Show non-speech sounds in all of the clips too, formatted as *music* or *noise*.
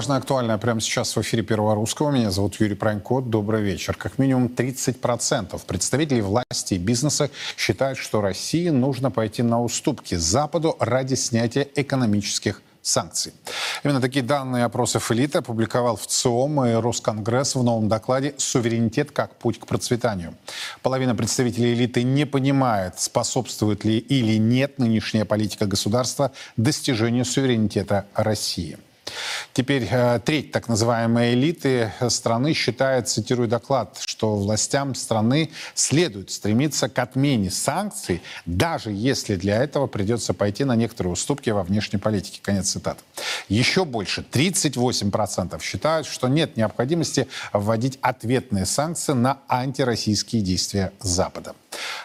Важное, актуальное прямо сейчас в эфире Первого Русского. Меня зовут Юрий Пронько. Добрый вечер. Как минимум 30% представителей власти и бизнеса считают, что России нужно пойти на уступки Западу ради снятия экономических санкций. Именно такие данные опросов элиты опубликовал в ЦИОМ и Росконгресс в новом докладе «Суверенитет как путь к процветанию». Половина представителей элиты не понимает, способствует ли или нет нынешняя политика государства достижению суверенитета России. Теперь э, треть так называемой элиты страны считает, цитирую доклад, что властям страны следует стремиться к отмене санкций, даже если для этого придется пойти на некоторые уступки во внешней политике. Конец цитаты. Еще больше, 38% считают, что нет необходимости вводить ответные санкции на антироссийские действия Запада.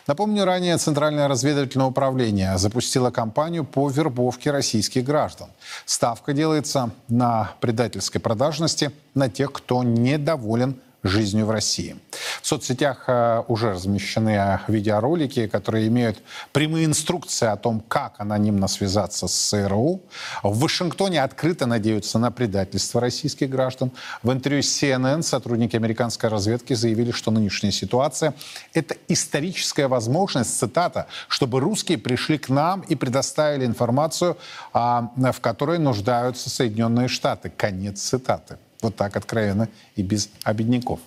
Напомню, ранее Центральное разведывательное управление запустило кампанию по вербовке российских граждан. Ставка делается на предательской продажности на тех, кто недоволен жизнью в России. В соцсетях э, уже размещены видеоролики, которые имеют прямые инструкции о том, как анонимно связаться с ЦРУ. В Вашингтоне открыто надеются на предательство российских граждан. В интервью с CNN сотрудники американской разведки заявили, что нынешняя ситуация – это историческая возможность, цитата, чтобы русские пришли к нам и предоставили информацию, а, в которой нуждаются Соединенные Штаты. Конец цитаты. Вот так откровенно и без обедняков.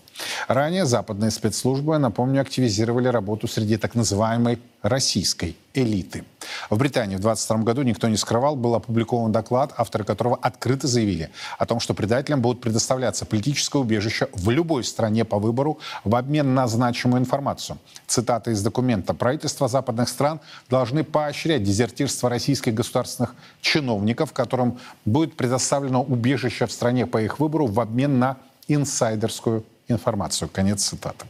Ранее западные спецслужбы, напомню, активизировали работу среди так называемой российской элиты. В Британии в 2022 году, никто не скрывал, был опубликован доклад, авторы которого открыто заявили о том, что предателям будут предоставляться политическое убежище в любой стране по выбору в обмен на значимую информацию. Цитата из документа. Правительства западных стран должны поощрять дезертирство российских государственных чиновников, которым будет предоставлено убежище в стране по их выбору в обмен на инсайдерскую информацию. Конец цитаты.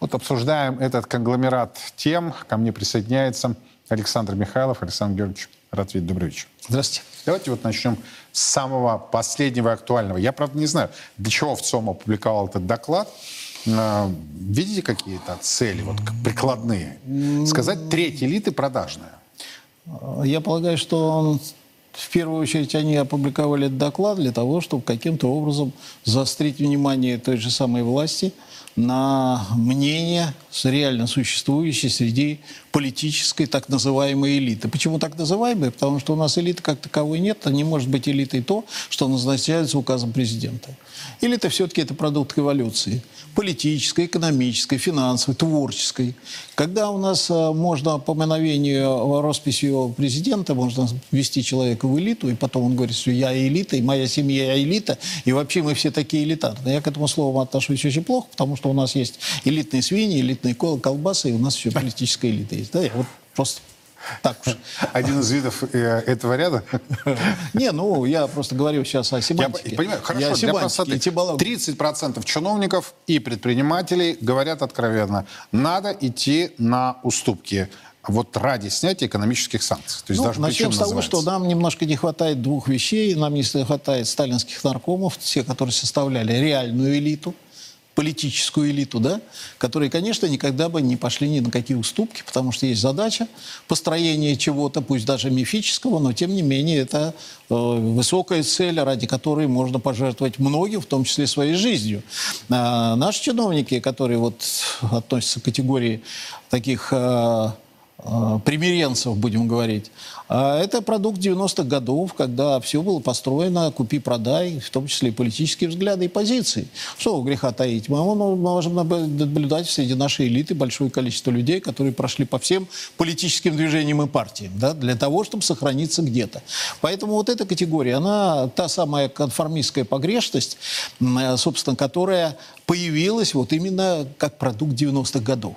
Вот обсуждаем этот конгломерат тем. Ко мне присоединяется Александр Михайлов. Александр Георгиевич. Добрый вечер. Здравствуйте. Давайте вот начнем с самого последнего актуального. Я, правда, не знаю, для чего в ЦОМ опубликовал этот доклад. А, видите какие-то цели, вот прикладные? Сказать, треть элиты продажная. Я полагаю, что он в первую очередь они опубликовали этот доклад для того, чтобы каким-то образом заострить внимание той же самой власти на мнение реально существующей среди политической так называемой элиты. Почему так называемой? Потому что у нас элиты как таковой нет, а не может быть элитой то, что назначается указом президента. Элита все-таки это продукт эволюции. Политической, экономической, финансовой, творческой. Когда у нас а, можно по мановению росписью президента, можно ввести человека в элиту, и потом он говорит, что я элита, и моя семья элита, и вообще мы все такие элитарные. Я к этому слову отношусь очень плохо, потому что у нас есть элитные свиньи, элитные колбасы, и у нас еще политическая элита есть. Да, я вот просто так уж. Один из видов э, этого ряда? Не, ну, я просто говорю сейчас о семантике. Я понимаю, хорошо, я для простоты. 30% чиновников и предпринимателей говорят откровенно, надо идти на уступки вот ради снятия экономических санкций. То есть ну, даже начнем с того, называется. что нам немножко не хватает двух вещей. Нам не хватает сталинских наркомов, те, которые составляли реальную элиту, политическую элиту, да, которые, конечно, никогда бы не пошли ни на какие уступки, потому что есть задача построения чего-то, пусть даже мифического, но тем не менее это э, высокая цель, ради которой можно пожертвовать многим, в том числе своей жизнью. А наши чиновники, которые вот относятся к категории таких э, примиренцев, будем говорить, а это продукт 90-х годов, когда все было построено купи-продай, в том числе и политические взгляды и позиции. Что греха таить? Мы можем наблюдать среди нашей элиты большое количество людей, которые прошли по всем политическим движениям и партиям, да, для того, чтобы сохраниться где-то. Поэтому вот эта категория, она та самая конформистская погрешность, собственно, которая появилась вот именно как продукт 90-х годов.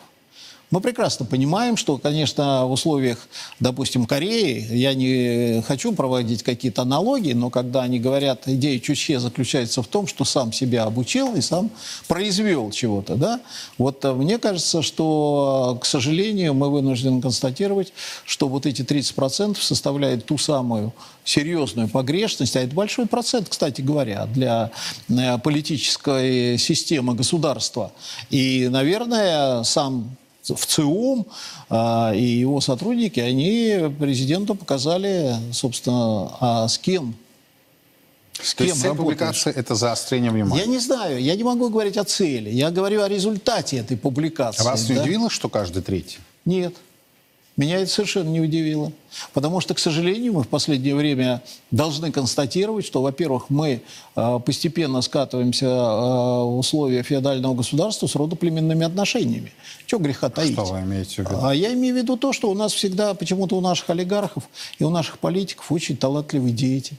Мы прекрасно понимаем, что, конечно, в условиях, допустим, Кореи, я не хочу проводить какие-то аналогии, но когда они говорят, идея Чучхе заключается в том, что сам себя обучил и сам произвел чего-то, да, вот э, мне кажется, что, к сожалению, мы вынуждены констатировать, что вот эти 30% составляют ту самую серьезную погрешность, а это большой процент, кстати говоря, для э, политической системы государства. И, наверное, сам в ЦИОМ а, и его сотрудники, они президенту показали, собственно, а с кем С То кем есть цель работаешь? публикации – это заострение внимания. Я не знаю, я не могу говорить о цели. Я говорю о результате этой публикации. А вас не да? удивило, что каждый третий? Нет. Меня это совершенно не удивило. Потому что, к сожалению, мы в последнее время должны констатировать, что, во-первых, мы э, постепенно скатываемся э, в условия феодального государства с родоплеменными отношениями. Чего греха таить? Что вы имеете в виду? А я имею в виду то, что у нас всегда, почему-то у наших олигархов и у наших политиков очень талантливые дети,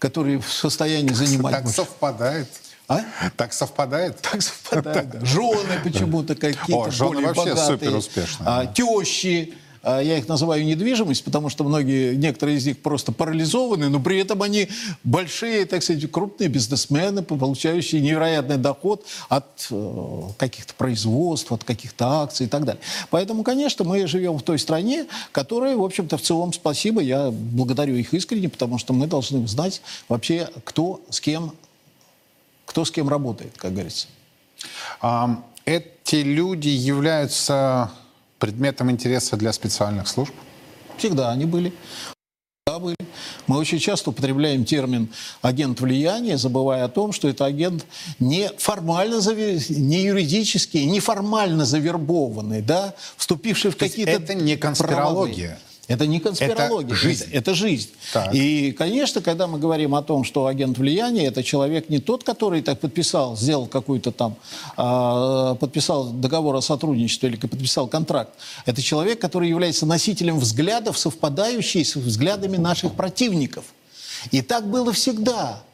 которые в состоянии занимать... Так совпадает. А? Так совпадает. *laughs* Так совпадает. да. Жены почему-то какие-то О, жены более вообще богатые. суперуспешные, А, да. тещи. А, Я их называю недвижимость, потому что многие, некоторые из них просто парализованы, но при этом они большие, так сказать, крупные бизнесмены, получающие невероятный доход от э, каких-то производств, от каких-то акций и так далее. Поэтому, конечно, мы живем в той стране, которая, в общем-то, в целом спасибо, я благодарю их искренне, потому что мы должны знать вообще, кто с кем, кто с кем работает, как говорится. Эти люди являются предметом интереса для специальных служб? Всегда они были. Всегда были. Мы очень часто употребляем термин агент влияния, забывая о том, что это агент не формально, не юридически, не формально завербованный, да, вступивший в какие-то... это не конспирология? правовые. Это не конспирология, Это жизнь. Это, это жизнь. Так. И, конечно, когда мы говорим о том, что агент влияния, это человек не тот, который так подписал, сделал какую-то там, а, подписал договор о сотрудничестве или подписал контракт. Это человек, который является носителем взглядов, совпадающих с взглядами наших противников. И так было всегда.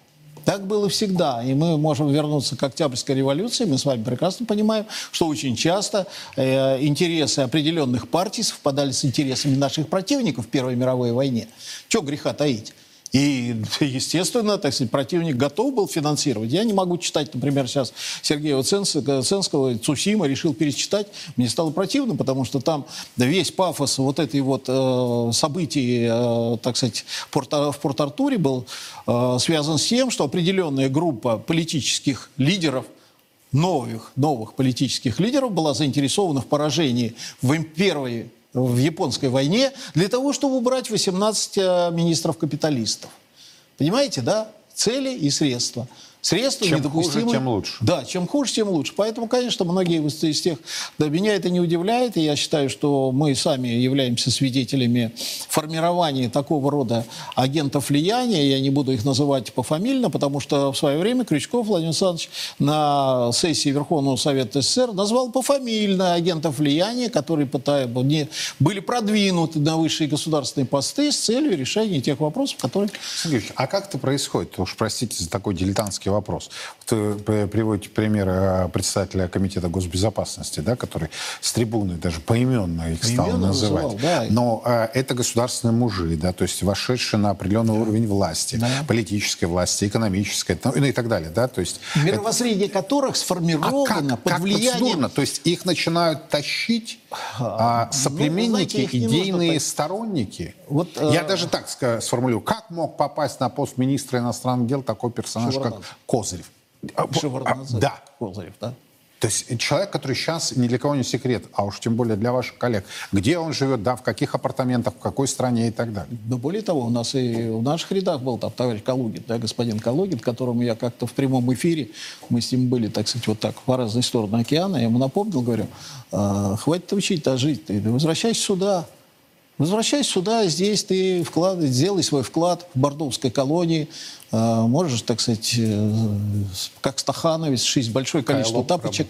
Так было всегда. И мы можем вернуться к Октябрьской революции. Мы с вами прекрасно понимаем, что очень часто э, интересы определенных партий совпадали с интересами наших противников в Первой мировой войне. Чего греха таить? И, естественно, так сказать, противник готов был финансировать. Я не могу читать, например, сейчас Сергея Ценского, Цусима, решил перечитать. Мне стало противно, потому что там весь пафос вот этой вот э, событий, э, так сказать, в Порт-Артуре был э, связан с тем, что определенная группа политических лидеров новых, новых политических лидеров была заинтересована в поражении в первой в японской войне для того, чтобы убрать 18 э, министров-капиталистов. Понимаете, да? Цели и средства. Средства Чем недопустимы. хуже, тем лучше. Да, чем хуже, тем лучше. Поэтому, конечно, многие из тех... Да, меня это не удивляет, и я считаю, что мы сами являемся свидетелями формирования такого рода агентов влияния. Я не буду их называть пофамильно, потому что в свое время Крючков Владимир Александрович на сессии Верховного Совета СССР назвал пофамильно агентов влияния, которые не- были продвинуты на высшие государственные посты с целью решения тех вопросов, которые... Сергей а как это происходит? Уж простите за такой дилетантский вопрос. Вот Вы при- приводите пример э, председателя Комитета госбезопасности, да, который с трибуны даже поименно их стал Поименно называть. называл, да. Но э, это государственные мужи, да, то есть вошедшие на определенный уровень власти, Да. политической власти, экономической, ну, и так далее. Да, то есть Мировоззрение которых А сформировано как, под как влиянием... процедурно? То есть их начинают тащить а, ну, соплеменники, знаете, их не идейные так- сторонники? Вот, Я э, даже так сформулирую. Как мог попасть на пост министра иностранных дел такой персонаж, как Шеварднадзе. Козырев? А, Шеварднадзе, а, Да. Козырев, да? То есть человек, который сейчас ни для кого не секрет, а уж тем более для ваших коллег, где он живет, да, в каких апартаментах, в какой стране и так далее. Но более того, у нас и в наших рядах был там товарищ Калугин, да, господин Калугин, которому я как-то в прямом эфире, мы с ним были, так сказать, вот так, по разные стороны океана, я ему напомнил, говорю, «А, хватит учить, а жить, ты возвращайся сюда, Возвращайся сюда, здесь ты вклад, сделай свой вклад в бордовской колонии. А, можешь, так сказать, э, как стахановец, шить большое количество Кайлом тапочек.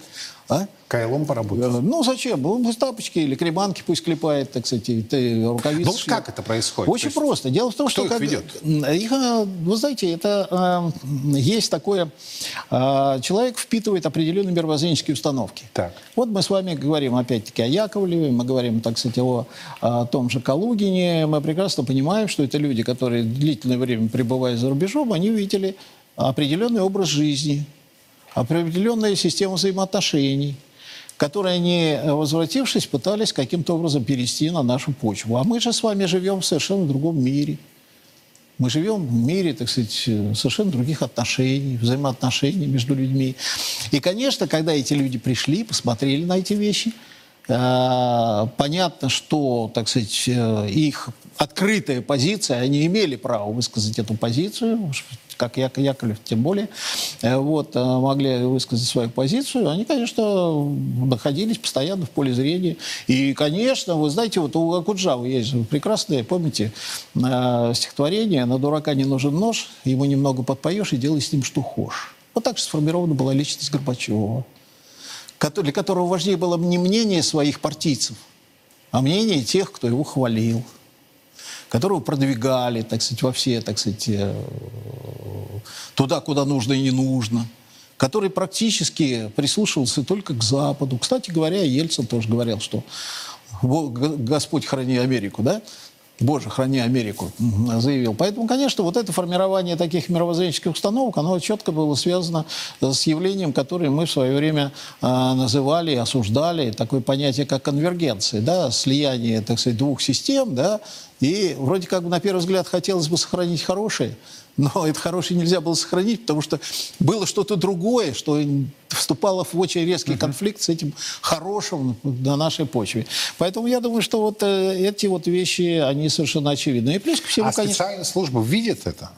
А? Кайлом поработать. Э, Ну, зачем? Ну, пусть тапочки или креманки пусть клепает, так сказать, и ты рукавицы Ну, как это происходит? Очень есть просто. Дело в том, кто что... их ведет? Их, э, вы знаете, это э, есть такое... э, человек впитывает определенные мировоззренческие установки. Так. Вот мы с вами говорим опять-таки о Яковлеве, мы говорим, так сказать, о, о том же Калугине. Мы прекрасно понимаем, что это люди, которые длительное время пребывая за рубежом, они видели определенный образ жизни, определенную систему взаимоотношений, которые они, э, возвратившись, пытались каким-то образом перевести на нашу почву. А мы же с вами живем в совершенно другом мире. Мы живем в мире, так сказать, э, совершенно других отношений, взаимоотношений между людьми. И, конечно, когда эти люди пришли, посмотрели на эти вещи, э, понятно, что, так сказать, их открытая позиция, они имели право высказать эту позицию, как Як- Яковлев, тем более, э, вот, э, могли высказать свою позицию, они, конечно, находились постоянно в поле зрения. И, конечно, вы знаете, вот у Акуджавы есть прекрасное, помните, э, стихотворение «На дурака не нужен нож, ему немного подпоешь и делай с ним что хочешь». Вот так же сформирована была личность Горбачева, для которого важнее было не мнение своих партийцев, а мнение тех, кто его хвалил, которого продвигали, так сказать, во все, так сказать, э, туда, куда нужно и не нужно, который практически прислушивался только к Западу. Кстати говоря, Ельцин тоже говорил, что «Во- Г- Господь храни Америку, да? Боже, храни Америку, заявил. Поэтому, конечно, вот это формирование таких мировоззренческих установок, оно четко было связано с явлением, которое мы в свое время а, называли, осуждали, такое понятие, как конвергенция, да, слияние, так сказать, двух систем, да, и вроде как бы на первый взгляд хотелось бы сохранить хорошее, но это хорошее нельзя было сохранить, потому что было что-то другое, что вступало в очень резкий конфликт с этим хорошим на нашей почве. Поэтому я думаю, что вот э, эти вот вещи, они совершенно очевидны. И плюс ко всему, А конечно... специальные службы видят это?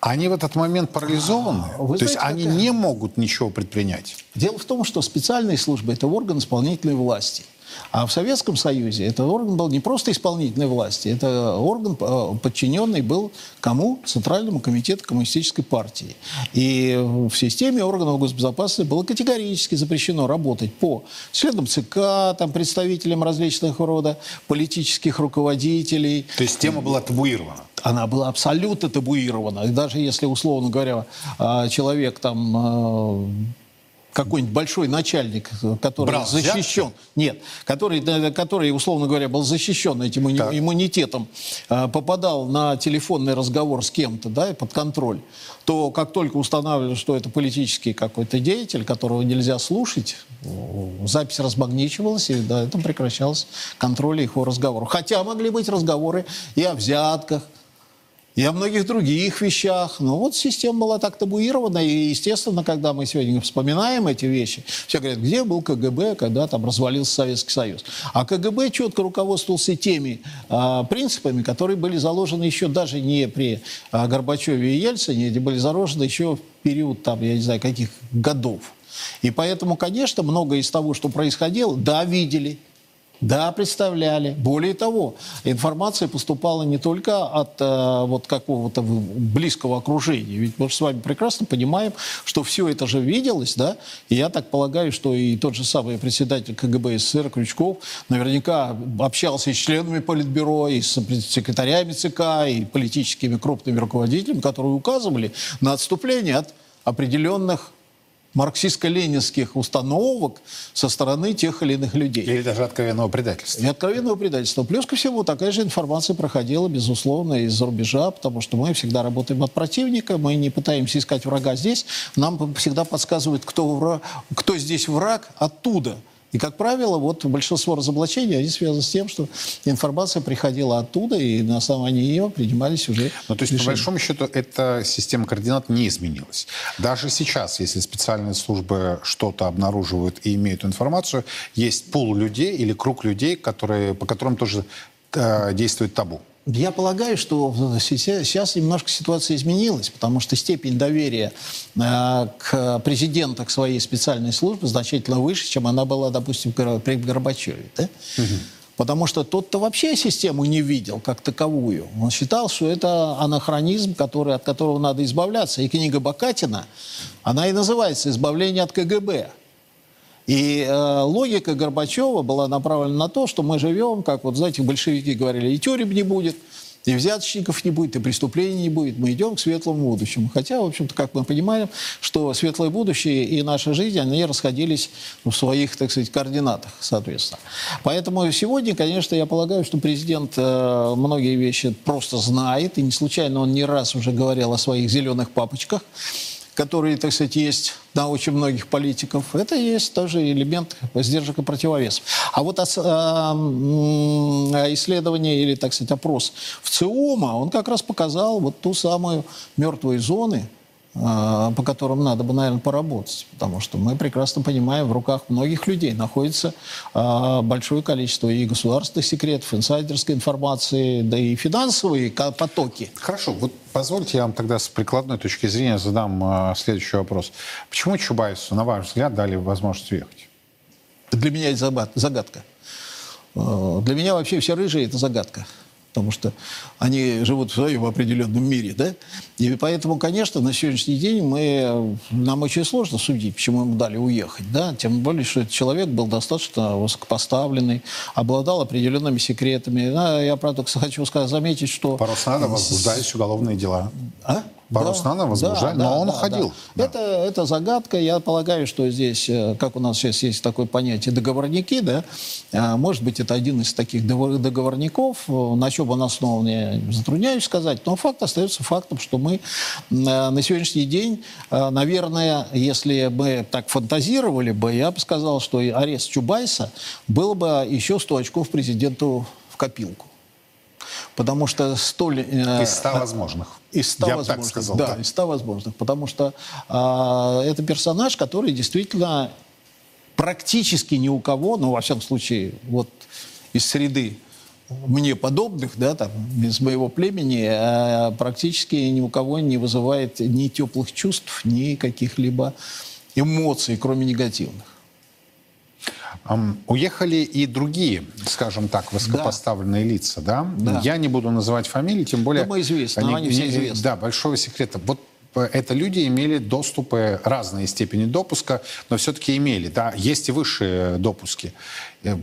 Они в этот момент парализованы? А, Вы То есть знаете, они какая- не могут ничего предпринять? Дело в том, что специальные службы – это орган исполнительной власти. А в Советском Союзе этот орган был не просто исполнительной власти, это орган, э, подчиненный был кому? Центральному комитету Коммунистической партии. И в системе органов госбезопасности было категорически запрещено работать по членам ЦК, там, представителям различных рода политических руководителей, То есть тема была табуирована? она была абсолютно табуирована. И даже если, условно говоря, а, человек там а, какой-нибудь большой начальник, который Брал взятки? защищен, нет, который, который, условно говоря, был защищен этим Так. иммунитетом, а, попадал на телефонный разговор с кем-то, да, и под контроль, то как только устанавливали, что это политический какой-то деятель, которого нельзя слушать, э, запись размагничивалась, и на этом прекращался контроль его разговоров. Хотя могли быть разговоры и о взятках, и о многих других вещах. Но вот система была так табуирована, и, естественно, когда мы сегодня вспоминаем эти вещи, все говорят, где был КГБ, когда там развалился Советский Союз. А КГБ четко руководствовался теми а, принципами, которые были заложены еще даже не при а, Горбачеве и Ельцине, эти были заложены еще в период, там, я не знаю, каких годов. И поэтому, конечно, многое из того, что происходило, да, видели, да, представляли. Более того, информация поступала не только от э, вот какого-то близкого окружения. Ведь мы же с вами прекрасно понимаем, что все это же виделось, да? И я так полагаю, что и тот же самый председатель КГБ СССР Крючков наверняка общался и с членами Политбюро, и с секретарями ЦК, и политическими крупными руководителями, которые указывали на отступление от определенных марксистско-ленинских установок со стороны тех или иных людей. Или даже откровенного предательства? И откровенного предательства. Плюс ко всему, такая же информация проходила, безусловно, из-за рубежа, потому что мы всегда работаем от противника, мы не пытаемся искать врага здесь, нам всегда подсказывают, кто, вра- кто здесь враг оттуда. И, как правило, вот большинство разоблачений, они связаны с тем, что информация приходила оттуда, и на основании ее принимались уже Ну, то есть, решения. по большому счету, эта система координат не изменилась. Даже сейчас, если специальные службы что-то обнаруживают и имеют информацию, есть пул людей или круг людей, которые, по которым тоже э, действует табу. Я полагаю, что сейчас сейчас немножко ситуация изменилась, потому что степень доверия э, к президенту, к своей специальной службе значительно выше, чем она была, допустим, при Горбачеве. да? Потому что тот-то вообще систему не видел как таковую. Он считал, что это анахронизм, который, от которого надо избавляться. И книга Бакатина, она и называется «Избавление от КГБ». И э, логика Горбачева была направлена на то, что мы живем, как вот, знаете, большевики говорили, и тюрем не будет, и взяточников не будет, и преступлений не будет. Мы идем к светлому будущему. Хотя, в общем-то, как мы понимаем, что светлое будущее и наша жизнь, они расходились в своих, так сказать, координатах, соответственно. Поэтому сегодня, конечно, я полагаю, что президент э, многие вещи просто знает, и не случайно он не раз уже говорил о своих зеленых папочках, которые, так сказать, есть на очень многих политиков, это есть тоже элемент сдержек и противовесов. А вот а, исследование или, так сказать, опрос в ЦИОМа, он как раз показал вот ту самую мертвые зоны, по которым надо бы, наверное, поработать. Потому что мы прекрасно понимаем, в руках многих людей находится большое количество и государственных секретов, инсайдерской информации, да и финансовые потоки. Хорошо, вот позвольте я вам тогда с прикладной точки зрения задам следующий вопрос. Почему Чубайсу, на ваш взгляд, дали возможность уехать? Для меня это загадка. Для меня вообще все рыжие – это загадка потому что они живут в своем определенном мире, да? И поэтому, конечно, на сегодняшний день мы, нам очень сложно судить, почему ему дали уехать, да? Тем более, что этот человек был достаточно высокопоставленный, обладал определенными секретами. Да, я, правда, хочу сказать, заметить, что... Порос надо возбуждать уголовные дела. А? Парус да, надо возбуждать, да, но да, он да, уходил. Да. Это, это загадка. Я полагаю, что здесь, э, как у нас сейчас есть такое понятие договорники, да, а, может быть, это один из таких договорников. На чем он основан, я затрудняюсь сказать. Но факт остается фактом, что мы э, на сегодняшний день, э, наверное, если мы так фантазировали бы, я бы сказал, что арест Чубайса был бы еще 100 очков президенту в копилку. Потому что столь... Э, из ста возможных. Из ста Я возможных, так сказал. Да, да, из ста возможных. Потому что э, это персонаж, который действительно практически ни у кого, ну, во всяком случае, вот из среды мне подобных, да, там, из моего племени, э, практически ни у кого не вызывает ни теплых чувств, ни каких-либо эмоций, кроме негативных. Уехали и другие, скажем так, высокопоставленные да. лица, да? да? Я не буду называть фамилии, тем более... Думаю, известно, они, они все известны. Да, большого секрета. Вот э, это люди имели доступы, разные степени допуска, но все-таки имели, да, есть и высшие допуски. Э,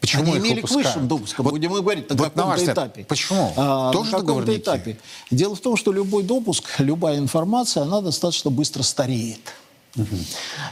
почему Они имели к высшим допускам, вот, будем говорить, на вот каком-то на этапе. Почему? А, Тоже на каком-то этапе. Дело в том, что любой допуск, любая информация, она достаточно быстро стареет.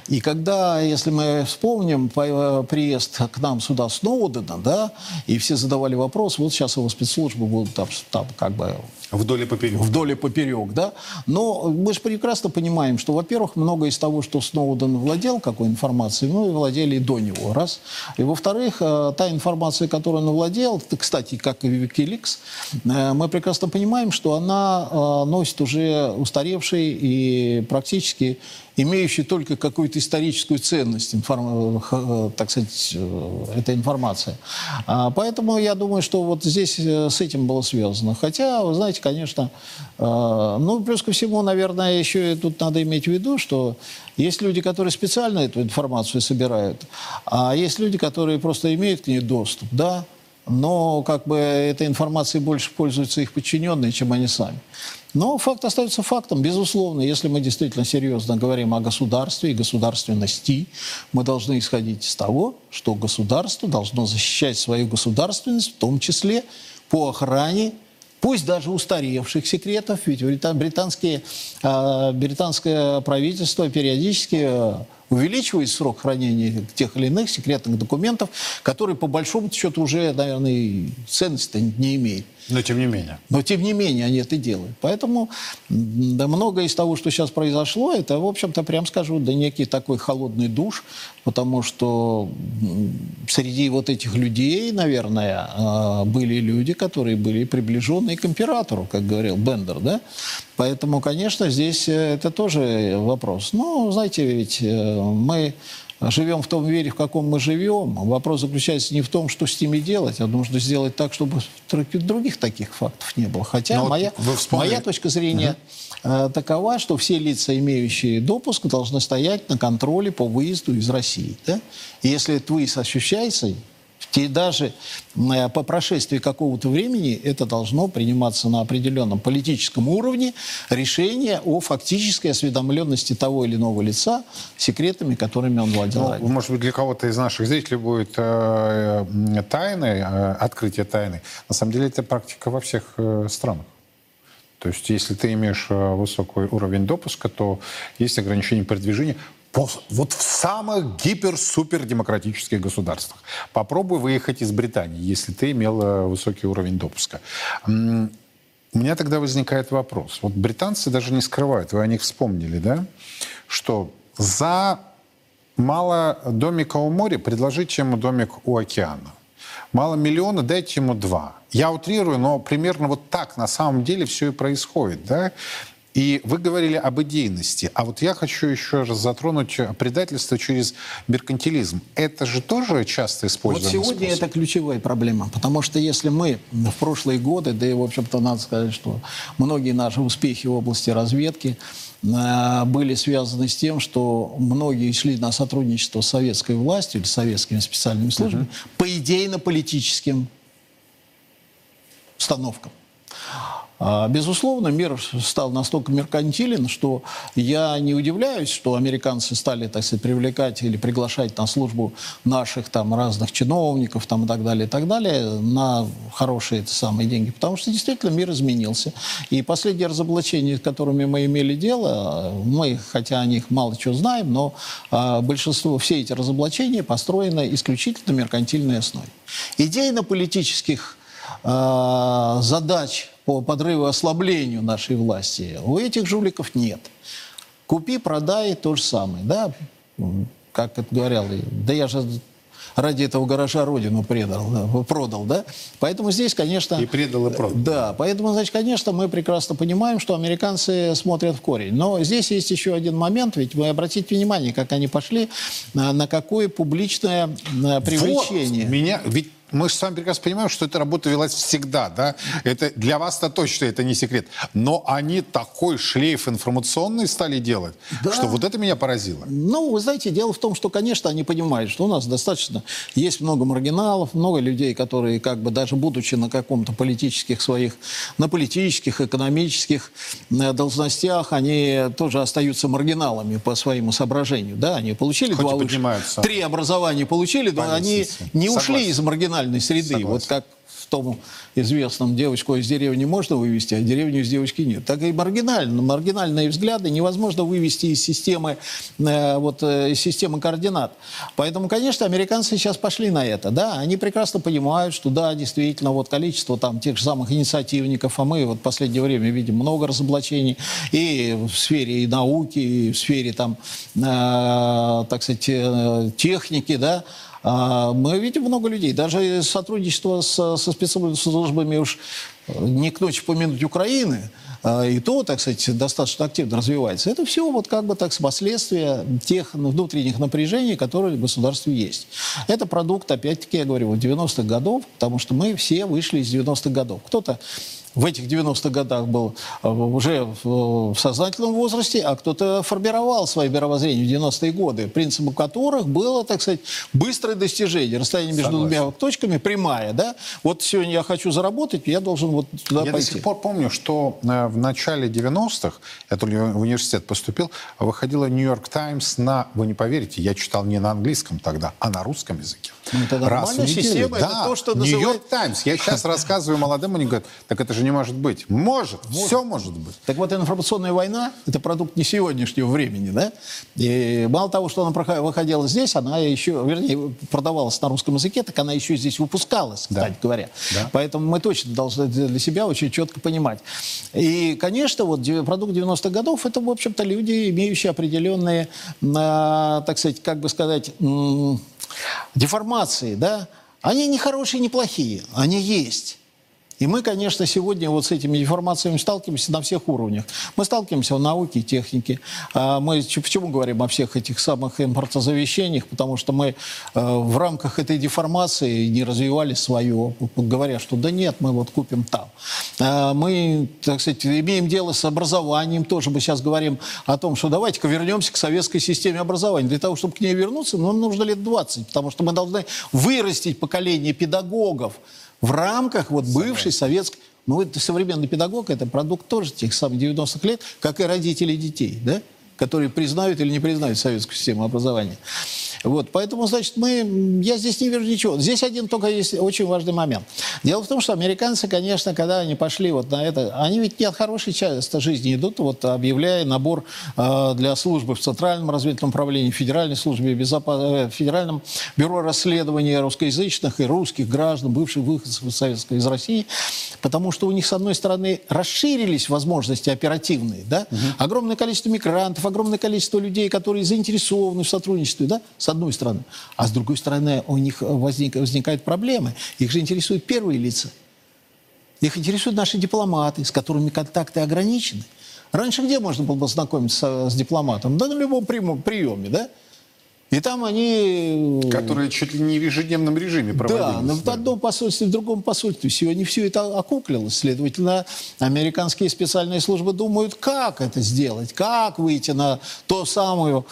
И когда, если мы вспомним э, приезд к нам сюда Сноудена, да, и все задавали вопрос, вот сейчас его спецслужбы будут там, там как бы... Вдоль и поперек. Вдоль и поперек, да. Но мы же прекрасно понимаем, что, во-первых, многое из того, что Сноуден владел, какой информацией, мы владели и до него, раз. И, во-вторых, э, та информация, которую он владел, кстати, как и Wikileaks, э, мы прекрасно понимаем, что она носит уже устаревший и практически имеющий только какую-то историческую ценность, информ... Э, так сказать, э, эта информация. А, поэтому я думаю, что вот здесь э, с этим было связано. Хотя, вы знаете, конечно, ну, плюс ко всему, наверное, еще и тут надо иметь в виду, что есть люди, которые специально эту информацию собирают, а есть люди, которые просто имеют к ней доступ, да, но как бы этой информацией больше пользуются их подчиненные, чем они сами. Но факт остается фактом, безусловно. Если мы действительно серьезно говорим о государстве и государственности, мы должны исходить из того, что государство должно защищать свою государственность, в том числе по охране пусть даже устаревших секретов, ведь британские, а, британское правительство периодически а, увеличивает срок хранения тех или иных секретных документов, которые по большому счету уже, наверное, ценности не имеют. Но тем не менее. Но тем не менее они это делают. Поэтому да, многое из того, что сейчас произошло, это, в общем-то, прям скажу, да некий такой холодный душ, потому что среди вот этих людей, наверное, а, были люди, которые были приближенные к императору, как говорил Бендер, да? Поэтому, конечно, здесь э, это тоже вопрос. Ну, знаете, ведь э, мы живем в том мире, в каком мы живем. Вопрос заключается не в том, что с ними делать, а нужно сделать так, чтобы других таких фактов не было. Хотя Но моя, моя точка зрения угу. такова, что все лица, имеющие допуск, должны стоять на контроле по выезду из России. Да? И если этот выезд ощущается, и даже э, по прошествии какого-то времени это должно приниматься на определенном политическом уровне решение о фактической осведомленности того или иного лица секретами, которыми он владел. Ну, может быть, для кого-то из наших зрителей будет э, тайной, э, открытие тайны. На самом деле это практика во всех э, странах. То есть, если ты имеешь э, высокий уровень допуска, то есть ограничение передвижения вот в самых гипер-супер демократических государствах. Попробуй выехать из Британии, если ты имел э, высокий уровень допуска. У меня тогда возникает вопрос. Вот британцы даже не скрывают, вы о них вспомнили, да? Что за мало домика у моря предложите ему домик у океана. Мало миллиона, дайте ему два. Я утрирую, но примерно вот так на самом деле все и происходит. Да? И вы говорили об идейности. А вот я хочу еще раз затронуть предательство через меркантилизм. Это же тоже часто используется. Вот сегодня способ. это ключевая проблема. Потому что если мы в прошлые годы, да и, в общем-то, надо сказать, что многие наши успехи в области разведки э, были связаны с тем, что многие шли на сотрудничество с советской властью или советскими специальными службами uh-huh. по идейно-политическим установкам. А, безусловно, мир стал настолько меркантилен, что я не удивляюсь, что американцы стали, так сказать, привлекать или приглашать на службу наших там разных чиновников там, и так далее, и так далее, на хорошие это самые деньги. Потому что действительно мир изменился. И последние разоблачения, с которыми мы имели дело, мы, хотя о них мало чего знаем, но а, большинство, все эти разоблачения построены исключительно меркантильной основе. Идейно-политических а, задач по подрыву и ослаблению нашей власти, у этих жуликов нет. Купи, продай, то же самое. Да? Как это говорил, да я же ради этого гаража родину предал, да, продал, да? Поэтому здесь, конечно... И предал, и продал. Да, поэтому, значит, конечно, мы прекрасно понимаем, что американцы смотрят в корень. Но здесь есть еще один момент, ведь вы обратите внимание, как они пошли, на, на какое публичное привлечение. Вот, меня, ведь мы же с вами прекрасно понимаем, что эта работа велась всегда, да? Это для вас-то точно это не секрет. Но они такой шлейф информационный стали делать, да. что вот это меня поразило. Ну, вы знаете, дело в том, что, конечно, они понимают, что у нас достаточно есть много маргиналов, много людей, которые, как бы даже будучи на каком-то политических своих, на политических, экономических э, должностях, они тоже остаются маргиналами по своему соображению, да? Они получили Хоть два три образования получили, но они не Согласен. ушли из маргиналов маргинальной среды. Согласен. Вот как в том известном девочку из деревни можно вывести, а деревню из девочки нет. Так и маргинально, маргинальные взгляды невозможно вывести из системы, э, вот, э, из системы координат. Поэтому, конечно, американцы сейчас пошли на это. Да? Они прекрасно понимают, что да, действительно, вот количество там тех же самых инициативников, а мы вот в последнее время видим много разоблачений и в сфере и науки, и в сфере там, э, так сказать, э, техники, да, мы видим много людей. Даже сотрудничество со, со спецслужбами уж э, не к ночи помянуть Украины, а, и то, так сказать, достаточно активно развивается. Это все вот как бы так последствия тех внутренних напряжений, которые в государстве есть. Это продукт, опять-таки, я говорю, 90-х годов, потому что мы все вышли из 90-х годов. Кто-то в этих 90-х годах был э, уже в сознательном возрасте, а кто-то формировал свое мировоззрение в 90-е годы, принципом которых было, так сказать, быстрое достижение. Расстояние между Согласен. двумя точками прямая. Да? Вот сегодня я хочу заработать, я должен вот туда я пойти. Я до сих пор помню, что э, в начале 90-х, я только в университет поступил, выходила «Нью-Йорк Таймс» на, вы не поверите, я читал не на английском тогда, а на русском языке. Ну, это Раз в неделю. Система, да. это то, что называют... «Нью-Йорк Таймс». Я сейчас рассказываю молодым, они говорят, так это же не может быть. Может, может, все может быть. Так вот, информационная война – это продукт не сегодняшнего времени, да? И мало того, что она выходила здесь, она еще, вернее, продавалась на русском языке, так она еще здесь выпускалась, кстати да. говоря. Да. Поэтому мы точно должны для себя очень четко понимать. И, конечно, вот продукт 90-х годов – это, в общем-то, люди, имеющие определенные, так сказать, как бы сказать, деформации, да? Они не хорошие, не плохие, они есть. И мы, конечно, сегодня вот с этими деформациями сталкиваемся на всех уровнях. Мы сталкиваемся в науке, технике. А мы почему говорим о всех этих самых импортозавещениях? Потому что мы э, в рамках этой деформации не развивали свое, говоря, что да нет, мы вот купим там. А мы, так сказать, имеем дело с образованием, тоже мы сейчас говорим о том, что давайте-ка вернемся к советской системе образования. Для того, чтобы к ней вернуться, нам нужно лет 20, потому что мы должны вырастить поколение педагогов, в рамках вот бывшей советской... Ну, это современный педагог, это продукт тоже тех самых 90-х лет, как и родители детей, да? которые признают или не признают советскую систему образования. Вот, поэтому, значит, мы, я здесь не вижу ничего. Здесь один только есть очень важный момент. Дело в том, что американцы, конечно, когда они пошли вот на это, они ведь не от хорошей части жизни идут, вот объявляя набор э, для службы в Центральном разведывательном управлении, Федеральной службе безопасности, э, Федеральном бюро расследования русскоязычных и русских граждан, бывших выходцев из Советской, из России, потому что у них, с одной стороны, расширились возможности оперативные, да, угу. огромное количество мигрантов, огромное количество людей, которые заинтересованы в сотрудничестве, да, с одной стороны. А с другой стороны, у них возник, возникают проблемы. Их же интересуют первые лица. Их интересуют наши дипломаты, с которыми контакты ограничены. Раньше где можно было познакомиться с дипломатом? Да на любом приеме, да? И там они... Э, Которые чуть ли не в ежедневном режиме проводились. Да, но в одном посольстве, в другом посольстве. Сегодня все это окуклилось. Следовательно, американские специальные службы думают, как это сделать, как выйти на ту самую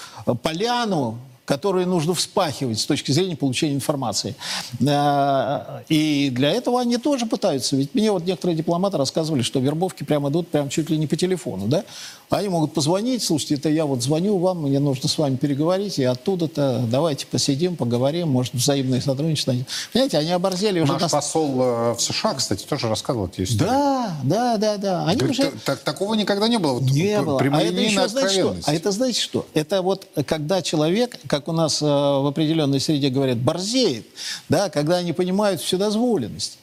поляну, которые нужно вспахивать с точки зрения получения информации. Э, и для этого они тоже пытаются. Ведь мне вот некоторые дипломаты рассказывали, что вербовки прямо идут прям чуть ли не по телефону, да? Они могут позвонить, слушайте, это я вот звоню вам, мне нужно с вами переговорить, и оттуда-то давайте посидим, поговорим, может, взаимное сотрудничество. Понимаете, они оборзели уже... Наш на... посол э, в США, кстати, тоже рассказывал эту историю. Да, да, да, да. Они Говорит, уже... так, такого никогда не было. Вот, не было. А это еще, знаете что? А это знаете что? Это вот когда человек, как у нас э, в определенной среде говорят, борзеет, да, когда они понимают вседозволенность.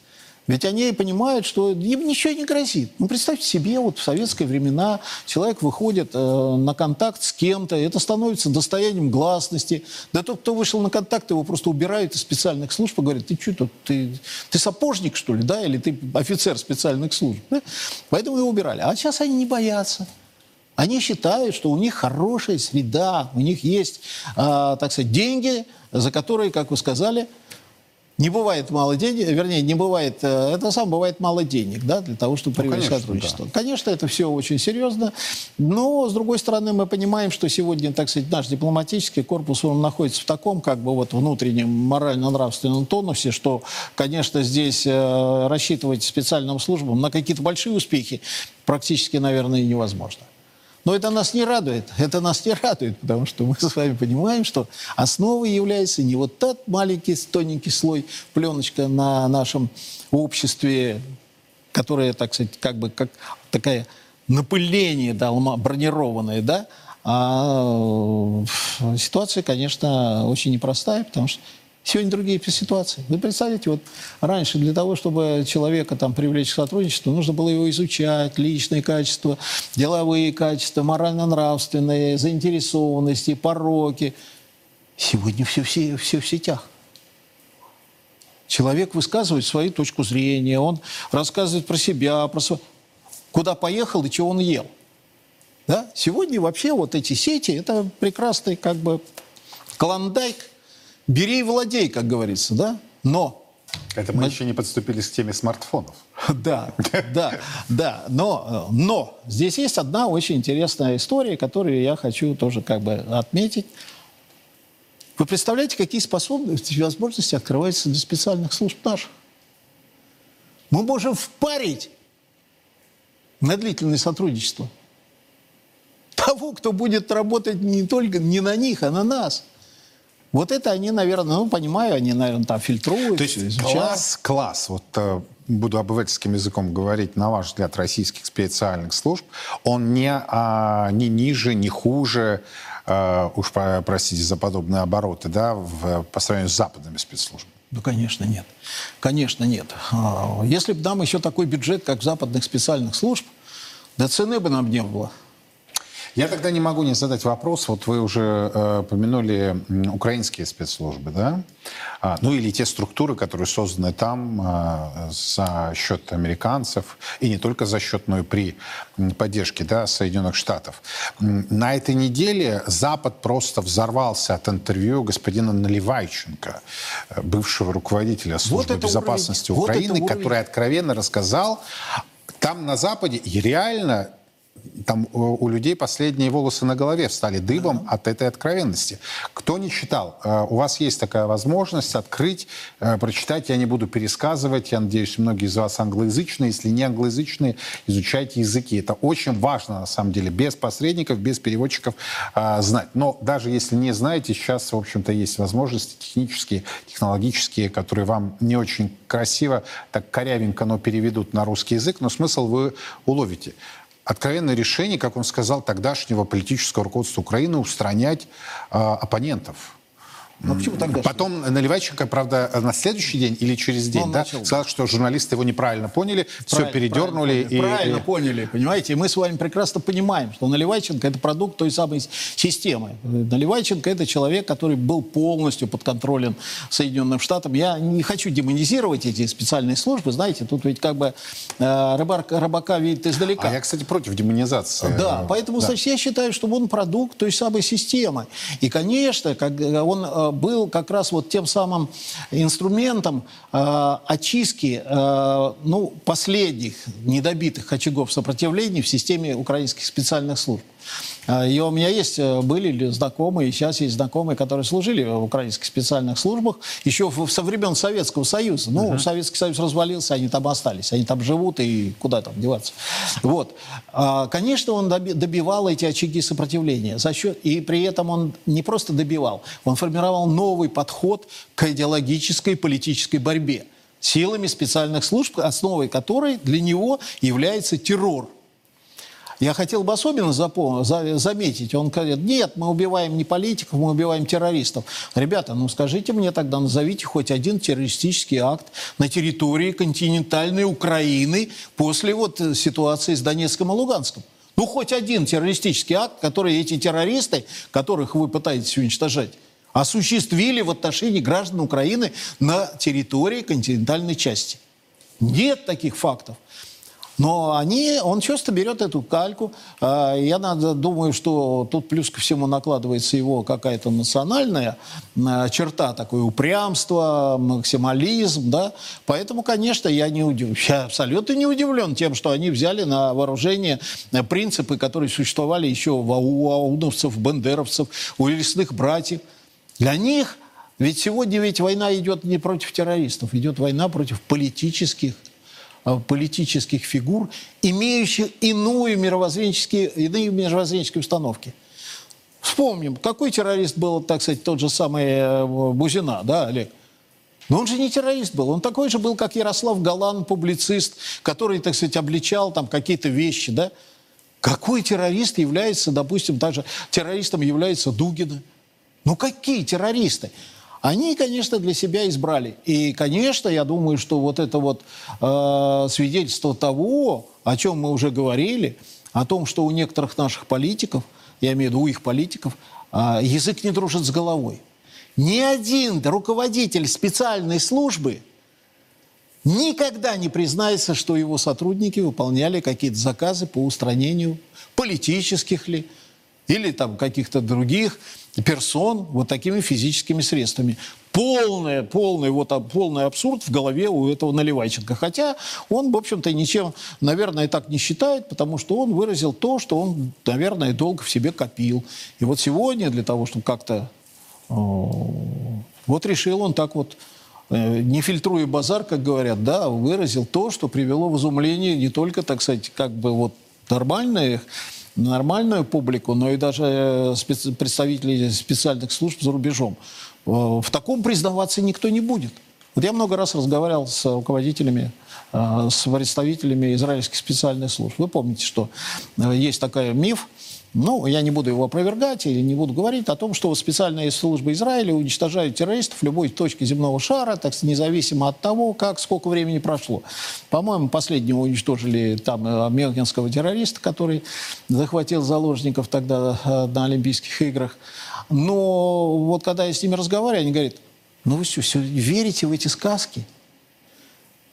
Ведь они понимают, что им ничего не грозит. Ну, представьте себе, вот в советские времена человек выходит э, на контакт с кем-то, это становится достоянием гласности. Да тот, кто вышел на контакт, его просто убирают из специальных служб и говорят, ты что тут, ты, ты сапожник, что ли, да, или ты офицер специальных служб. Да? Поэтому его убирали. А сейчас они не боятся. Они считают, что у них хорошая среда, у них есть, э, так сказать, деньги, за которые, как вы сказали, не бывает мало денег, вернее, не бывает, э, это сам бывает мало денег, да, для того, чтобы привлечь ну, сотрудничество. Да. Конечно, это все очень серьезно, но, с другой стороны, мы понимаем, что сегодня, так сказать, наш дипломатический корпус, он находится в таком, как бы, вот, внутреннем морально-нравственном тонусе, что, конечно, здесь э, рассчитывать специальным службам на какие-то большие успехи практически, наверное, невозможно. Но это нас не радует. Это нас не радует, потому что мы с вами понимаем, что основой является не вот тот маленький, тоненький слой пленочка на нашем обществе, которое, так сказать, как бы как такая напыление да, бронированное, да, а э, ситуация, конечно, очень непростая, потому что Сегодня другие ситуации. Вы представляете, вот раньше для того, чтобы человека там привлечь к сотрудничеству, нужно было его изучать, личные качества, деловые качества, морально-нравственные, заинтересованности, пороки. Сегодня все, все, все в сетях. Человек высказывает свою точку зрения, он рассказывает про себя, про свой... куда поехал и чего он ел. Да? Сегодня вообще вот эти сети – это прекрасный как бы клондайк – бери и владей, как говорится, да? Но... Это мы, мы еще не подступились к теме смартфонов. *laughs* Да, да, да. Но, но здесь есть одна очень интересная история, которую я хочу тоже как бы отметить. Вы представляете, какие способности и возможности открываются для специальных служб наших? Мы можем впарить на длительное сотрудничество того, кто будет работать не только не на них, а на нас – вот это они, наверное, ну, понимаю, они, наверное, там фильтруют, То есть изучают. класс, класс, вот э, буду обывательским языком говорить, на ваш взгляд, российских специальных служб, он не, а, не ниже, не хуже, а, уж простите за подобные обороты, да, в, по сравнению с западными спецслужбами? Ну, конечно, нет. Конечно, нет. А, если бы нам еще такой бюджет, как западных специальных служб, да цены бы нам не было. Я тогда не могу не задать вопрос. Вот вы уже э, помянули украинские спецслужбы, да? А, ну или те структуры, которые созданы там э, за счет американцев, и не только за счет, но и при поддержке да, Соединенных Штатов. На этой неделе Запад просто взорвался от интервью господина Наливайченко, э, бывшего руководителя службы вот безопасности уровень. Украины, вот который откровенно рассказал, там на Западе реально там у людей последние волосы на голове встали дыбом uh-huh. от этой откровенности. Кто не читал, э, у вас есть такая возможность открыть, э, прочитать. Я не буду пересказывать. Я надеюсь, многие из вас англоязычные. Если не англоязычные, изучайте языки. Это очень важно, на самом деле, без посредников, без переводчиков э, знать. Но даже если не знаете, сейчас, в общем-то, есть возможности технические, технологические, которые вам не очень красиво, так корявенько, но переведут на русский язык, но смысл вы уловите откровенное решение, как он сказал, тогдашнего политического руководства Украины устранять э, оппонентов. Ну, почему тогда? Потом Наливайченко, правда, на следующий день или через день, Он да, начал. сказал, что журналисты его неправильно поняли, все Правильно, передернули. Правильно, поняли, правильно и, поняли, понимаете? И мы с вами прекрасно понимаем, что Наливайченко – это продукт той самой системы. Наливайченко – это человек, который был полностью под контролем Соединенным Штатам. Я не хочу демонизировать эти специальные службы, знаете, тут ведь как бы э, рыбак, рыбака видит издалека. А я, кстати, против демонизации. Да, поэтому, Да. значит, я считаю, что он продукт той самой системы. И, конечно, как он э, был как раз вот тем самым инструментом э, очистки э, ну, последних недобитых очагов сопротивления в системе украинских специальных служб. Э, И у меня есть, э, были ли знакомые, сейчас есть знакомые, которые служили в украинских специальных службах еще со времен Советского Союза. Ну, Советский Союз развалился, они там остались, они там живут, и куда там деваться. Вот. А, Конечно, он доби- добивал эти очаги сопротивления. За счет... И при этом он не просто добивал, он формировал новый подход к идеологической и политической борьбе силами специальных служб, основой которой для него является террор. Я хотел бы особенно запом- за- заметить, он говорит, нет, мы убиваем не политиков, мы убиваем террористов. Ребята, ну скажите мне тогда, назовите хоть один террористический акт на территории континентальной Украины после вот э, ситуации с Донецком и Луганском. Ну хоть один террористический акт, который эти террористы, которых вы пытаетесь уничтожать, осуществили в отношении граждан Украины на территории континентальной части. Нет таких фактов. Но они, он часто берет эту кальку. А, Я надо, думаю, что тут плюс ко всему накладывается его какая-то национальная а, черта, такое упрямство, максимализм. Да? Поэтому, конечно, я, не удив... *laughs* я абсолютно не удивлен тем, что они взяли на вооружение э, принципы, которые существовали еще у ау- ауновцев, бендеровцев, у лесных братьев. Для них ведь сегодня ведь война идет не против террористов, идет война против политических политических фигур, имеющих иную мировоззренческие, иные мировоззренческие установки. Вспомним, какой террорист был, так сказать, тот же самый э, Бузина, да, Олег? Но он же не террорист был, он такой же был, как Ярослав Галан, публицист, который, так сказать, обличал там какие-то вещи, да? Какой террорист является, допустим, также террористом является Дугина? Ну какие террористы? Они, конечно, для себя избрали. И, конечно, я думаю, что вот это вот э, свидетельство того, о чем мы уже говорили, о том, что у некоторых наших политиков, я имею в виду у их политиков, э, язык не дружит с головой. Ни один руководитель специальной службы никогда не признается, что его сотрудники выполняли какие-то заказы по устранению политических ли или там каких-то других персон вот такими физическими средствами. Полный, полный, вот, полный абсурд в голове у этого Наливайченко. Хотя он, в общем-то, ничем, наверное, так не считает, потому что он выразил то, что он, наверное, долго в себе копил. И вот сегодня для того, чтобы как-то э, вот решил он так вот, э, не фильтруя базар, как говорят, да, выразил то, что привело в изумление не только, так сказать, как бы вот нормальных, нормальную публику, но и даже э, спец- представителей специальных служб за рубежом. Э, В таком признаваться никто не будет. Вот я много раз разговаривал с руководителями, с представителями израильских специальных служб. Вы помните, что э, есть такой миф, ну, я не буду его опровергать или не буду говорить о том, что специальные службы Израиля уничтожают террористов в любой точке земного шара, так независимо от того, как, сколько времени прошло. По-моему, последнего уничтожили там э, мюнхенского террориста, который захватил заложников тогда э, на Олимпийских играх. Но вот когда я с ними разговариваю, они говорят, ну вы что, всё верите в эти сказки?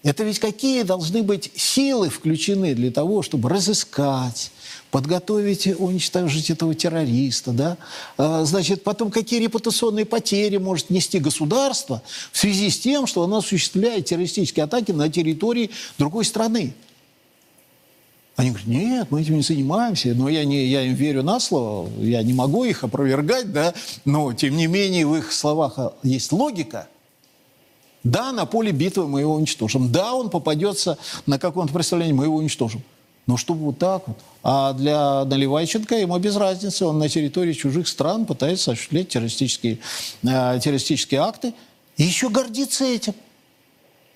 Это ведь какие должны быть силы включены для того, чтобы разыскать, подготовить, уничтожить этого террориста, да? А, Значит, потом какие репутационные потери может нести государство в связи с тем, что оно осуществляет террористические атаки на территории другой страны. Они говорят, нет, мы этим не занимаемся, но я, не, я им верю на слово, я не могу их опровергать, да, но тем не менее в их словах а, есть логика. Да, на поле битвы мы его уничтожим. Да, он попадется на каком-то представлении, мы его уничтожим. Но чтобы вот так вот. А для Наливайченко ему без разницы. Он на территории чужих стран пытается осуществлять террористические, э, террористические акты. И еще гордится этим.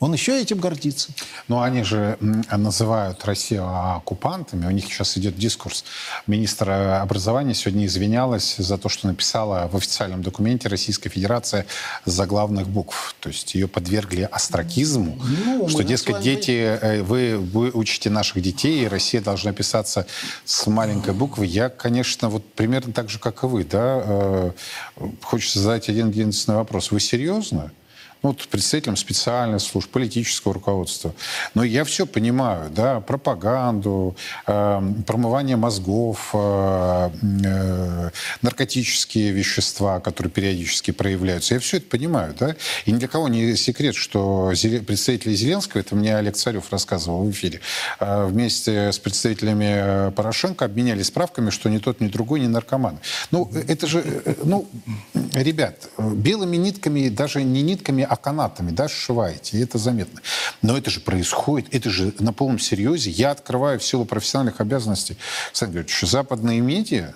Он еще этим гордится. Но они же называют Россию оккупантами. У них сейчас идет дискурс. Министр образования сегодня извинялась за то, что написала в официальном документе Российской Федерации за главных букв. То есть ее подвергли астракизму, ну, что, дескать, дети, э, вы, вы учите наших детей, и Россия должна писаться с маленькой буквы. Я, конечно, вот примерно так же, как и вы, да, э, хочется задать один единственный вопрос. Вы серьезно? Ну, вот представителям специальных служб, политического руководства. Но я все понимаю, да, пропаганду, э, промывание мозгов, э, э, наркотические вещества, которые периодически проявляются. Я все это понимаю, да. И ни для кого не секрет, что представители Зеленского, это мне Олег Царев рассказывал в эфире, э, вместе с представителями Порошенко обменялись справками, что ни тот, ни другой не наркоман. Ну, это же, э, ну, ребят, белыми нитками, даже не нитками, а канатами, да, сшиваете, и это заметно. Но это же происходит, это же на полном серьезе. Я открываю в силу профессиональных обязанностей, говоря, что западные медиа,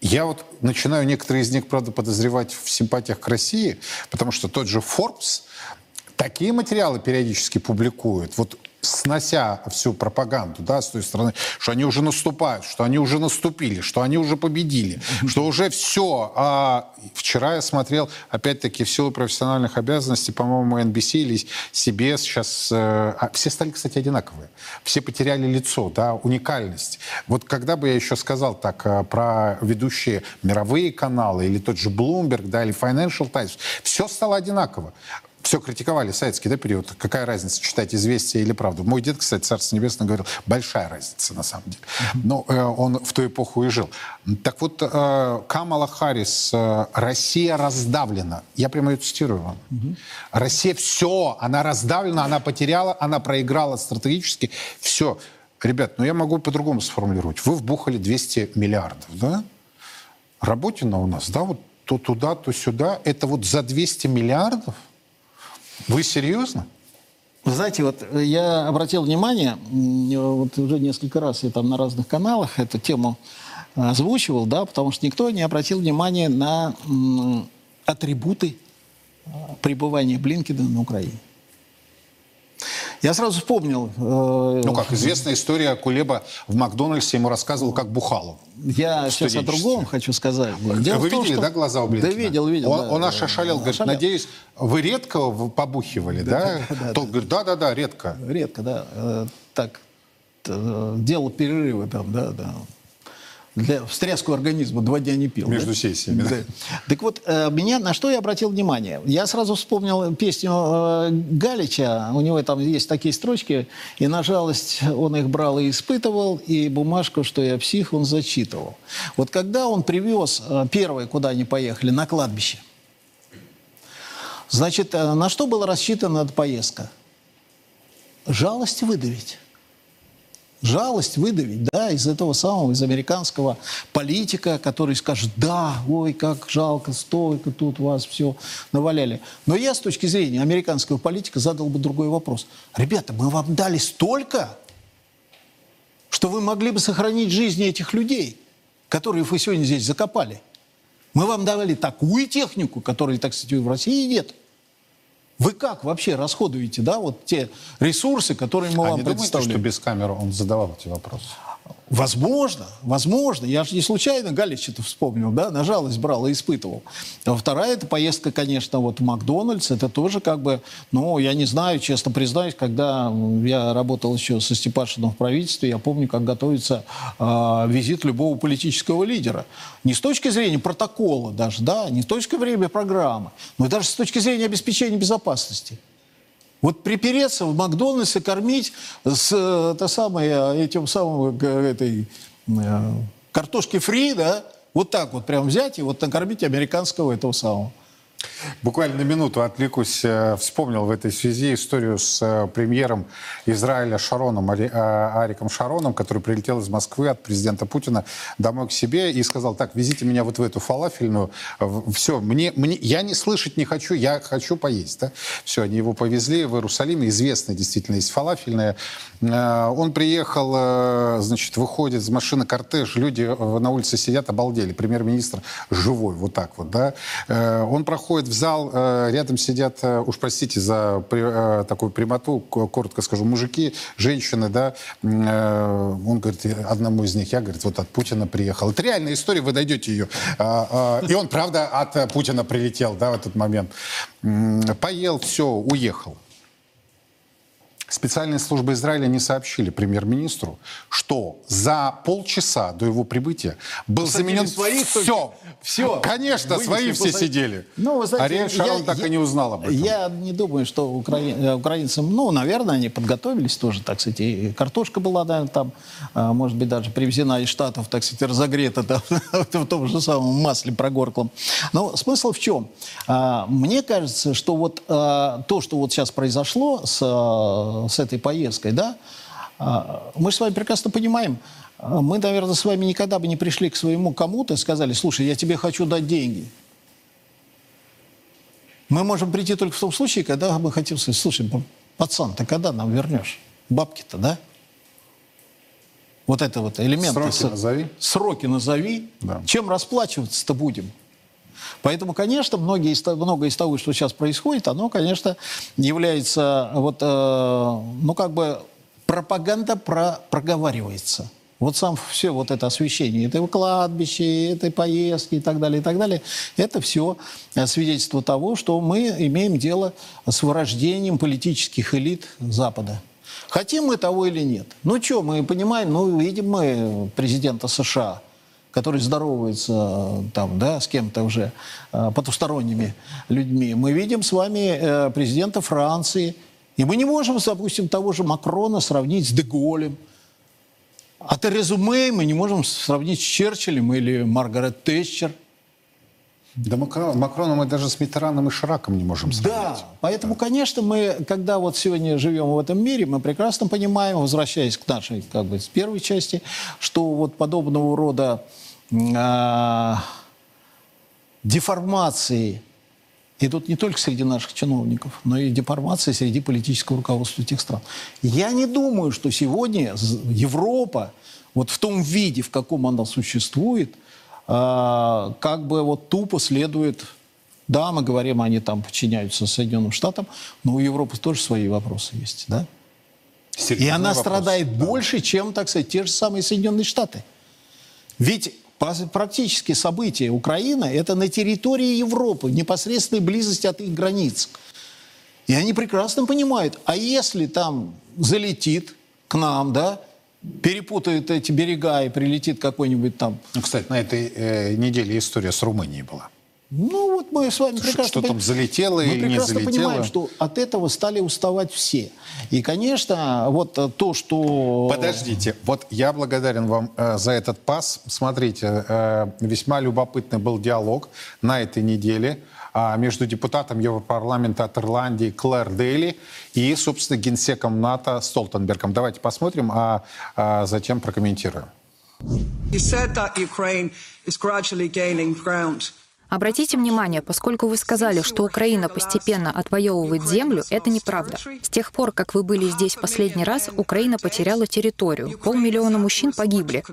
я вот начинаю некоторые из них, правда, подозревать в симпатиях к России, потому что тот же Forbes такие материалы периодически публикует. Вот снося всю пропаганду, да, с той стороны, что они уже наступают, что они уже наступили, что они уже победили, что уже все. А вчера я смотрел, опять-таки, в силу профессиональных обязанностей, по-моему, NBC или CBS сейчас... Э, а все стали, кстати, одинаковые. Все потеряли лицо, да, уникальность. Вот когда бы я еще сказал так э, про ведущие мировые каналы, или тот же Bloomberg, да, или Financial Times, все стало одинаково все критиковали советский да, период. Какая разница, читать «Известия» или «Правду»? Мой дед, кстати, Царство Небесное, говорил, большая разница на самом деле. Но э, он в ту эпоху и жил. Так вот, э, Камала Харрис, э, «Россия раздавлена». Я прямо ее цитирую вам. Россия все, она раздавлена, она потеряла, она проиграла стратегически. Все. Ребят, ну я могу по-другому сформулировать. Вы вбухали 200 миллиардов, да? Работина у нас, да, вот то туда, то сюда. Это вот за 200 миллиардов – вы серьезно? Вы знаете, вот я обратил внимание, вот уже несколько раз я там на разных каналах эту тему озвучивал, да, потому что никто не обратил внимания на атрибуты пребывания Блинкина на Украине. Я сразу вспомнил... Э, ну как, известная история Кулеба в Макдональдсе ему рассказывал, как бухал. Я сейчас о другом хочу сказать. Дело вы том, видели, что... да, глаза у Блинкина? Да, видел, видел. Он, да, он аж ошалел, говорит, ошалел. надеюсь, вы редко побухивали, да? да? да Тот да, говорит, да-да-да, редко. Редко, да. Э, так, делал перерывы там, да, да для встряску организма два дня не пил. Между да? сессиями. Да. Так вот, э, меня на что я обратил внимание? Я сразу вспомнил песню э, Галича. У него там есть такие строчки. И на жалость он их брал и испытывал, и бумажку, что я псих, он зачитывал. Вот когда он привез э, первое, куда они поехали, на кладбище, значит, на что была рассчитана эта поездка? Жалость выдавить жалость выдавить, да, из этого самого, из американского политика, который скажет, да, ой, как жалко, столько тут вас все наваляли. Но я с точки зрения американского политика задал бы другой вопрос. Ребята, мы вам дали столько, что вы могли бы сохранить жизни этих людей, которые вы сегодня здесь закопали. Мы вам давали такую технику, которой, так сказать, в России нет. Вы как вообще расходуете, да, вот те ресурсы, которые мы а вам не предоставляем? Думаете, что без камеры он задавал эти вопросы? Возможно, возможно. Я же не случайно Галич это вспомнил, да, на жалость брал и испытывал. А вторая это поездка, конечно, вот в Макдональдс. Это тоже как бы, ну, я не знаю, честно признаюсь, когда я работал еще со Степашиным в правительстве, я помню, как готовится э, визит любого политического лидера. Не с точки зрения протокола даже, да, не с точки зрения программы, но даже с точки зрения обеспечения безопасности. Вот припереться в Макдональдс и кормить с это самое, этим самым, этой, э, картошки фри, да, вот так вот прям взять и вот накормить американского этого самого. Буквально минуту отвлекусь. Э, вспомнил в этой связи историю с э, премьером Израиля Шароном, э, Ариком Шароном, который прилетел из Москвы от президента Путина домой к себе и сказал, так, везите меня вот в эту фалафельную. Все, мне, мне, я не слышать не хочу, я хочу поесть. Да? Все, они его повезли в Иерусалим. Известная действительно есть фалафельная. Он приехал, значит, выходит из машины кортеж, люди на улице сидят, обалдели. Премьер-министр живой, вот так вот, да. Он проходит в зал, э, рядом сидят, э, уж простите за при, такую прямоту, коротко скажу, мужики, женщины, да, он говорит, одному из них, я, говорит, вот от Путина приехал. Это реальная история, вы найдете ее. А, а, и он, правда, от Путина прилетел, да, в этот момент. Поел, все, уехал. Специальные службы Израиля не сообщили премьер-министру, что за полчаса до его прибытия был Посадили заменен своих все. Все. Конечно, Вынесли, свои все сидели. Ну, вы знаете, Ариэль Шарон я, так я, и не узнал об этом. Я не думаю, что укра... Э, украинцам, ну, наверное, они подготовились тоже, так сказать. И картошка была, наверное, там, а, может быть, даже привезена из Штатов, так сказать, разогрета там, *laughs* в том же самом масле прогорклом. Но смысл в чем? А, мне кажется, что вот а, то, что вот сейчас произошло с с этой поездкой, да, а, мы с вами прекрасно понимаем, а, мы, наверное, с вами никогда бы не пришли к своему кому-то и сказали, слушай, я тебе хочу дать деньги. Мы можем прийти только в том случае, когда мы хотим сказать, слушай, пацан, ты когда нам вернешь? Бабки-то, да? Вот это вот элементы. Сроки назови. Сроки назови. Да. Чем расплачиваться-то будем? Поэтому, конечно, многие, многое из того, что сейчас происходит, оно, конечно, является вот, э, ну, как бы пропаганда про, проговаривается. Вот сам все вот это освещение этой кладбища, этой поездки и так далее, и так далее, это все свидетельство того, что мы имеем дело с вырождением политических элит Запада. Хотим мы того или нет. Ну что, мы понимаем, ну видим мы президента США – который здоровается э, там, да, с кем-то уже э, потусторонними людьми. Мы видим с вами э, президента Франции, и мы не можем, допустим, того же Макрона сравнить с Деголем. А Терезу Мэй мы не можем сравнить с Черчиллем или Маргарет Тэтчер. Да Макрона мы даже с Митераном и Шираком не можем сравнить. Да, поэтому, конечно, мы, когда вот сегодня живем в этом мире, мы прекрасно понимаем, возвращаясь к нашей, как бы, с первой части, что вот подобного рода э, деформации идут не только среди наших чиновников, но и деформации среди политического руководства этих стран. Я не думаю, что сегодня Европа, вот в том виде, в каком она существует, э, как бы вот тупо следует... Да, мы говорим, они там подчиняются Соединенным Штатам, но у Европы тоже свои вопросы есть, да? Серьезный и она вопрос, страдает да. больше, чем, так сказать, те же самые Соединенные Штаты. Ведь практически события Украины – это на территории Европы, в непосредственной близости от их границ. И они прекрасно понимают, а если там залетит к нам, да, перепутает эти берега и прилетит какой-нибудь там... Ну, кстати, на этой э, неделе история с Румынией была. Ну, вот мы с вами прекрасно... Что там залетело или не залетело? Мы прекрасно понимаем, что от этого стали уставать все. И, конечно, вот то, что... Подождите, вот я благодарен вам э, за этот пас. Смотрите, э, весьма любопытный был диалог на этой неделе э, между депутатом Европарламента от Ирландии Клэр Дейли и, собственно, генсеком НАТО Столтенбергом. Давайте посмотрим, а, а затем прокомментируем. You said that Ukraine is gradually gaining ground. Обратите внимание, поскольку вы сказали, что Украина постепенно отвоевывает землю, это неправда. С тех пор, как вы были здесь в последний раз, Украина потеряла территорию. Полмиллиона мужчин погибли.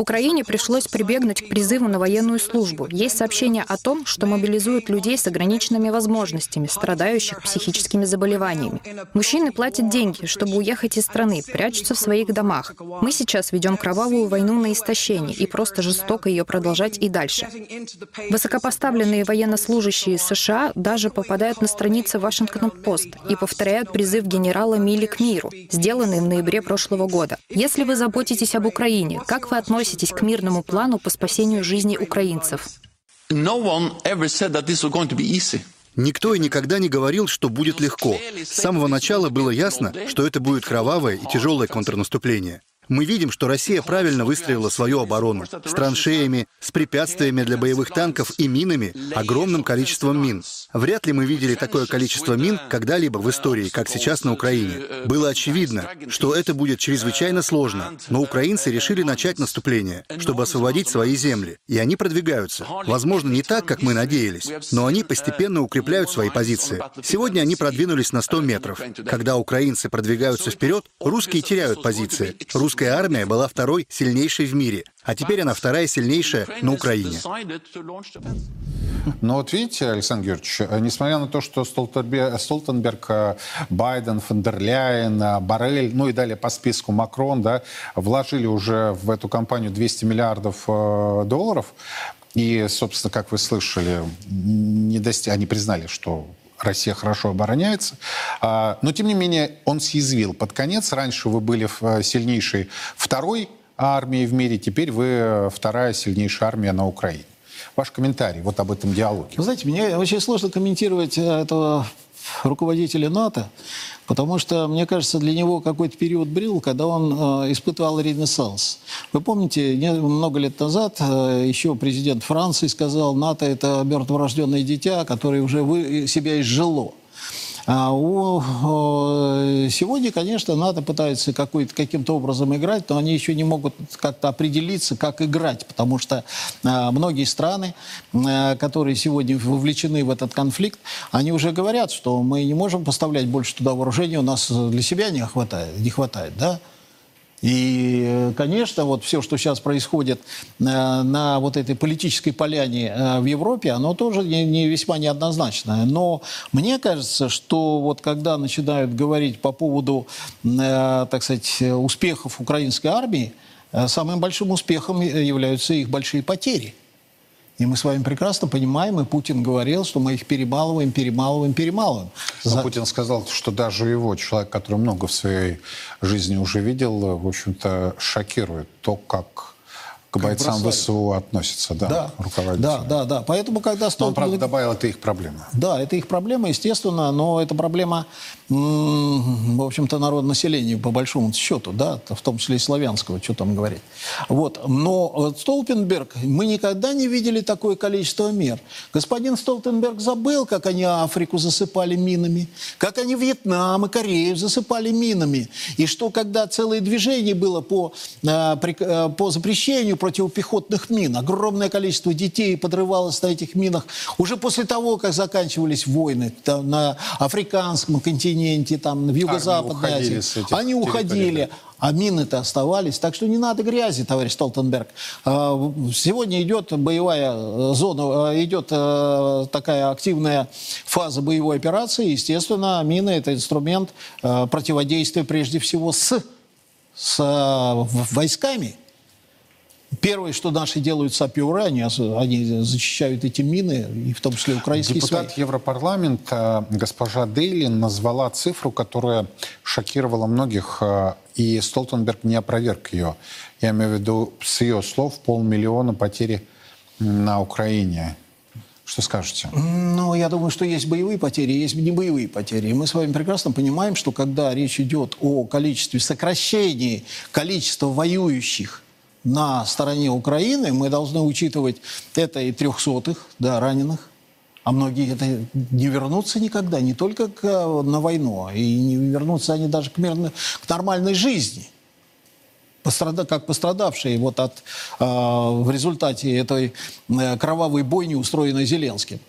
Украине пришлось прибегнуть к призыву на военную службу. Есть сообщение о том, что мобилизуют людей с ограниченными возможностями, страдающих психическими заболеваниями. Мужчины платят деньги, чтобы уехать из страны, прячутся в своих домах. Мы сейчас ведем кровавую войну на истощение и просто жестоко ее продолжать и дальше. Высокопоставленные военнослужащие США даже попадают на страницы Вашингтон-Пост и повторяют призыв генерала Милли к миру, сделанный в ноябре прошлого года. Если вы заботитесь об Украине, как вы относитесь относитесь к мирному плану по спасению жизни украинцев? Никто и никогда не говорил, что будет легко. С самого начала было ясно, что это будет кровавое и тяжелое контрнаступление мы видим, что Россия правильно выстроила свою оборону с траншеями, с препятствиями для боевых танков и минами, огромным количеством мин. Вряд ли мы видели такое количество мин когда-либо в истории, как сейчас на Украине. Было очевидно, что это будет чрезвычайно сложно, но украинцы решили начать наступление, чтобы освободить свои земли. И они продвигаются. Возможно, не так, как мы надеялись, но они постепенно укрепляют свои позиции. Сегодня они продвинулись на 100 метров. Когда украинцы продвигаются вперед, русские теряют позиции. Русская армия была второй сильнейшей в мире. А теперь она вторая сильнейшая на Украине. Но вот видите, Александр Георгиевич, э, несмотря на то, что Столтенберг, Столтенберг э, Байден, Фондерляйен, э, Барель, ну и далее по списку Макрон, да, вложили уже в эту компанию 200 миллиардов долларов, и, собственно, как вы слышали, не достиг... они признали, что Россия хорошо обороняется. А, но, тем не менее, он съязвил под конец. Раньше вы были сильнейшей второй армией в мире, теперь вы вторая сильнейшая армия на Украине. Ваш комментарий вот об этом диалоге. Вы знаете, мне очень сложно комментировать э, этого руководителя НАТО, потому что, мне кажется, для него какой-то период брил, когда он э, испытывал ренессанс. Вы помните, не, много лет назад э, еще президент Франции сказал, НАТО – это мертворожденное дитя, которое уже вы, себя изжило. А у, сегодня, конечно, НАТО пытается каким-то образом играть, но они еще не могут как-то определиться, как играть, потому что а, многие страны, а, которые сегодня вовлечены в этот конфликт, они уже говорят, что мы не можем поставлять больше туда вооружения, у нас для себя не хватает, не хватает да? И, конечно, вот все, что сейчас происходит на, э, на вот этой политической поляне э, в Европе, оно тоже не, не весьма неоднозначное. Но мне кажется, что вот когда начинают говорить по поводу, э, так сказать, успехов украинской армии, самым большим успехом являются их большие потери. И мы с вами прекрасно понимаем, и Путин говорил, что мы их перемалываем, перемалываем, перемалываем. Но За... Путин сказал, что даже его, человек, который много в своей жизни уже видел, в общем-то, шокирует то, как к бойцам бросали. ВСУ относятся, да, да, руководители. Да, да, да. Поэтому, когда. Но он, правда, добавил, это их проблема. Да, это их проблема, естественно, но это проблема, в общем-то, народа населения, по большому счету, да, в том числе и славянского, что там говорить. Вот. Но Столтенберг, мы никогда не видели такое количество мер. Господин Столтенберг забыл, как они Африку засыпали минами, как они Вьетнам и Корею засыпали минами, и что, когда целое движение было по, э, э, по запрещению противопехотных мин. Огромное количество детей подрывалось на этих минах уже после того, как заканчивались войны на африканском континенте, там, в Юго-Западной Азии. Они уходили. А мины-то оставались. Так что не надо грязи, товарищ Столтенберг. А, сегодня идет боевая зона, э, идет э, такая активная фаза боевой операции. Естественно, мины – это инструмент противодействия прежде всего с, с войсками. Первое, что наши делают саперы, они, они защищают эти мины, и в том числе украинские Депутат свои. Европарламента госпожа Дейлин назвала цифру, которая шокировала многих, э, и Столтенберг не опроверг ее. Я имею в виду, с ее слов, полмиллиона потери на Украине. Что скажете? Ну, я думаю, что есть боевые потери, есть не боевые потери. И мы с вами прекрасно понимаем, что когда речь идет о количестве сокращении количества воюющих на стороне Украины, мы должны учитывать это и трехсотых, да, раненых, а многие это не вернутся никогда, не только к, на войну, а и не вернутся они даже к, мирной, к нормальной жизни. Пострада, как пострадавшие вот от, э, в результате этой э, кровавой бойни, устроенной Зеленским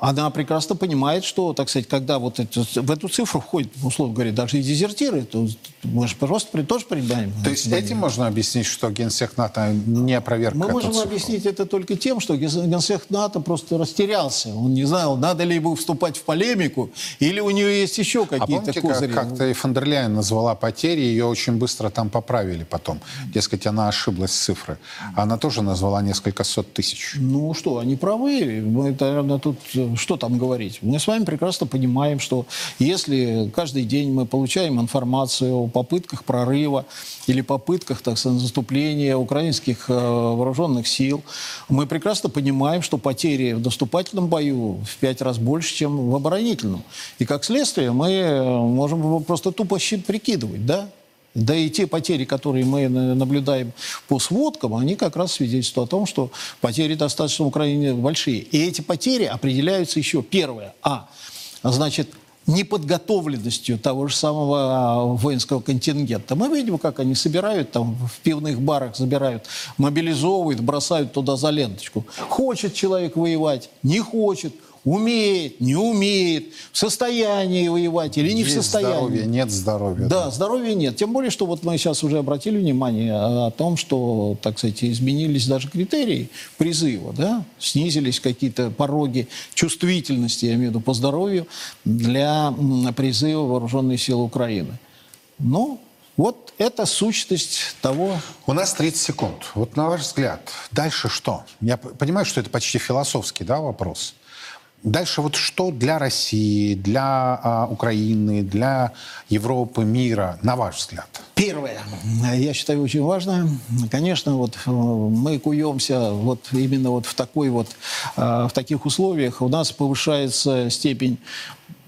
она прекрасно понимает, что, так сказать, когда вот это, в эту цифру входят, условно говоря, даже и дезертиры, то мы же просто тоже принимаем. То есть этим можно объяснить, что Генсек НАТО не опроверг Мы можем цифру? объяснить это только тем, что Генсек НАТО просто растерялся. Он не знал, надо ли ему вступать в полемику, или у нее есть еще какие-то а помните, козыри. Как, как-то и Фондерляйн назвала потери, ее очень быстро там поправили потом. Дескать, она ошиблась с цифры. Она тоже назвала несколько сот тысяч. Ну что, они правы. Мы, наверное, тут что там говорить? Мы с вами прекрасно понимаем, что если каждый день мы получаем информацию о попытках прорыва или попытках, так сказать, наступления украинских э, вооруженных сил, мы прекрасно понимаем, что потери в наступательном бою в пять раз больше, чем в оборонительном. И как следствие мы э, можем просто тупо прикидывать, да? Да и те потери, которые мы наблюдаем по сводкам, они как раз свидетельствуют о том, что потери достаточно в Украине большие. И эти потери определяются еще, первое, а, значит, неподготовленностью того же самого а, воинского контингента. Мы видим, как они собирают, там в пивных барах забирают, мобилизовывают, бросают туда за ленточку. Хочет человек воевать, не хочет, умеет, не умеет, в состоянии воевать или не Есть в состоянии. здоровье, нет здоровья. Да, здоровья нет. Тем более, что вот мы сейчас уже обратили внимание о том, что, так сказать, изменились даже критерии призыва, да, снизились какие-то пороги чувствительности, я имею в виду, по здоровью для призыва вооруженных сил Украины. Но вот это сущность того, У нас 30 секунд. Вот на ваш взгляд, дальше что? Я понимаю, что это почти философский да, вопрос. Дальше вот что для России, для а, Украины, для Европы, мира, на ваш взгляд? Первое, я считаю, очень важно. Конечно, вот э, мы куемся вот именно вот в такой вот, э, в таких условиях. У нас повышается степень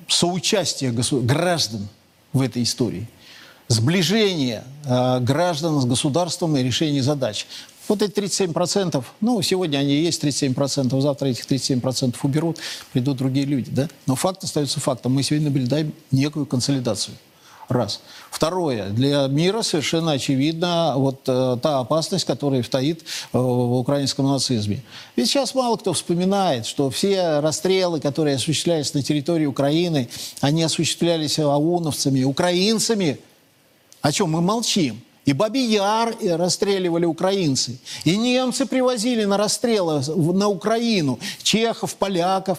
соучастия граждан в этой истории. Сближение э, граждан с государством и решение задач. Вот эти 37%, ну, сегодня они есть 37%, завтра этих 37% уберут, придут другие люди, да? Но факт остается фактом. Мы сегодня наблюдаем некую консолидацию. Раз. Второе. Для мира совершенно очевидна вот э, та опасность, которая стоит э, в украинском нацизме. Ведь сейчас мало кто вспоминает, что все расстрелы, которые осуществлялись на территории Украины, они осуществлялись ауновцами, украинцами. О чем мы молчим? И Бабий Яр расстреливали украинцы. И немцы привозили на расстрелы в- на Украину чехов, поляков.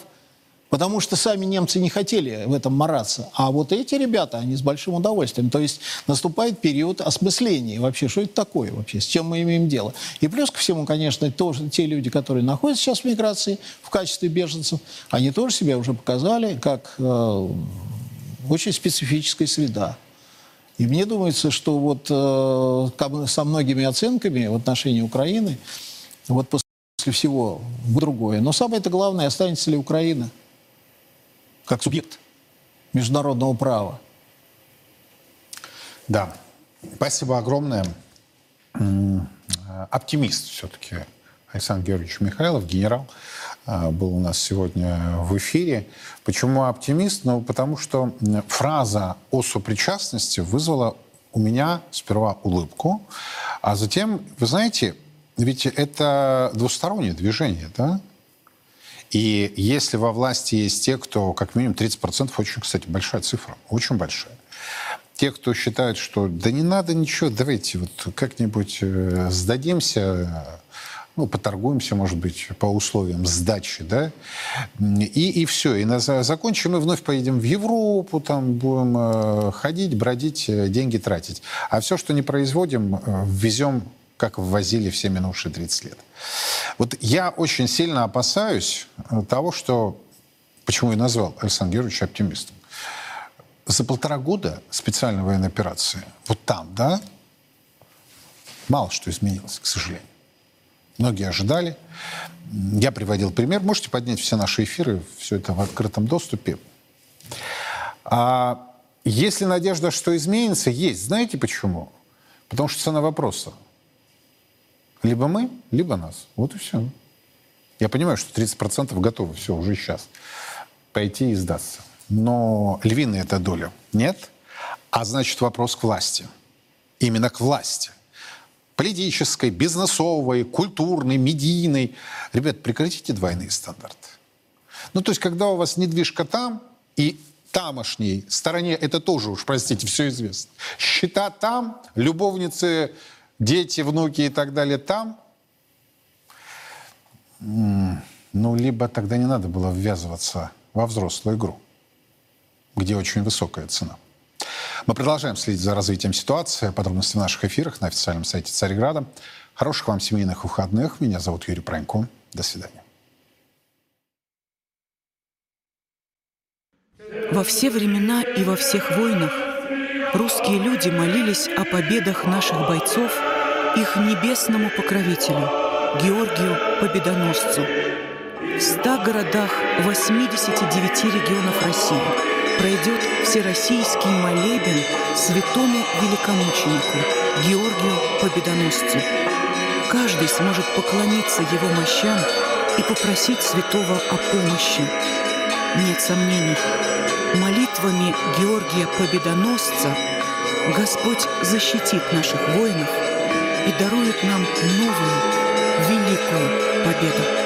Потому что сами немцы не хотели в этом мараться. А вот эти ребята, они с большим удовольствием. То есть наступает период осмысления. Вообще, что это такое вообще? С чем мы имеем дело? И плюс ко всему, конечно, тоже те люди, которые находятся сейчас в миграции в качестве беженцев, они тоже себя уже показали как э, очень специфическая среда. И мне думается, что вот э, со многими оценками в отношении Украины, вот после всего другое. Но самое-то главное, останется ли Украина как субъект международного права. Да. Спасибо огромное. Э, Оптимист все-таки Александр Георгиевич Михайлов, генерал, был у нас сегодня в эфире. Почему оптимист? Ну, потому что фраза о сопричастности вызвала у меня сперва улыбку, а затем, вы знаете, ведь это двустороннее движение, да? И если во власти есть те, кто, как минимум 30%, очень, кстати, большая цифра, очень большая. Те, кто считают, что да не надо ничего, давайте вот как-нибудь э, сдадимся, ну, поторгуемся, может быть, по условиям сдачи, да, и, и все, и на, за- закончим, и вновь поедем в Европу, там будем э, ходить, бродить, э, деньги тратить. А все, что не производим, э, ввезем, как ввозили все минувшие 30 лет. Вот я очень сильно опасаюсь э, того, что, почему я назвал Александра Георгиевича оптимистом. За полтора года специальной военной операции, вот там, да, мало что изменилось, к сожалению. Многие ожидали. Я приводил пример. Можете поднять все наши эфиры, все это в открытом доступе. А если надежда, что изменится, есть. Знаете почему? Потому что цена вопроса. Либо мы, либо нас. Вот и все. Я понимаю, что 30% готовы, все, уже сейчас. Пойти и сдаться. Но львиная эта доля нет. А значит, вопрос к власти. Именно к власти. Политической, бизнесовой, культурной, медийной. Ребят, прекратите двойные стандарты. Ну, то есть, когда у вас недвижка там, и тамошней стороне, это тоже уж, простите, все известно. Счета там, любовницы, дети, внуки и так далее там. Ну, либо тогда не надо было ввязываться во взрослую игру, где очень высокая цена. Мы продолжаем следить за развитием ситуации. Подробности в наших эфирах на официальном сайте Царьграда. Хороших вам семейных выходных. Меня зовут Юрий Пронько. До свидания. Во все времена и во всех войнах русские люди молились о победах наших бойцов их небесному покровителю, Георгию Победоносцу. В 100 городах 89 регионов России пройдет всероссийский молебен святому великомученику Георгию Победоносцу. Каждый сможет поклониться его мощам и попросить святого о помощи. Нет сомнений, молитвами Георгия Победоносца Господь защитит наших воинов и дарует нам новую, великую победу.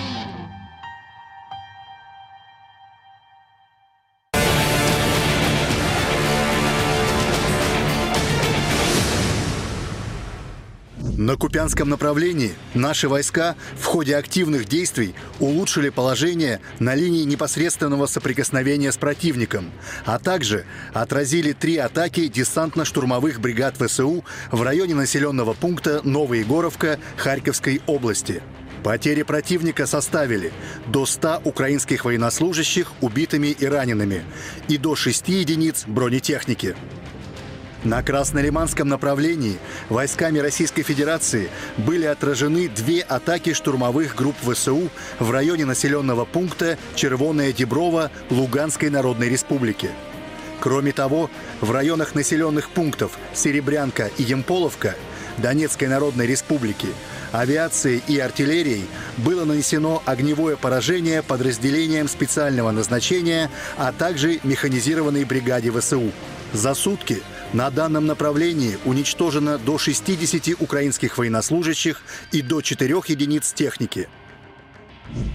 На Купянском направлении наши войска в ходе активных действий улучшили положение на линии непосредственного соприкосновения с противником, а также отразили три атаки десантно-штурмовых бригад ВСУ в районе населенного пункта Новоегоровка Харьковской области. Потери противника составили до 100 украинских военнослужащих убитыми и ранеными и до 6 единиц бронетехники. На Краснолиманском направлении войсками Российской Федерации были отражены две атаки штурмовых групп ВСУ в районе населенного пункта Червоная Деброва Луганской Народной Республики. Кроме того, в районах населенных пунктов Серебрянка и Емполовка Донецкой Народной Республики авиацией и артиллерией было нанесено огневое поражение подразделениям специального назначения, а также механизированной бригаде ВСУ. За сутки на данном направлении уничтожено до 60 украинских военнослужащих и до 4 единиц техники.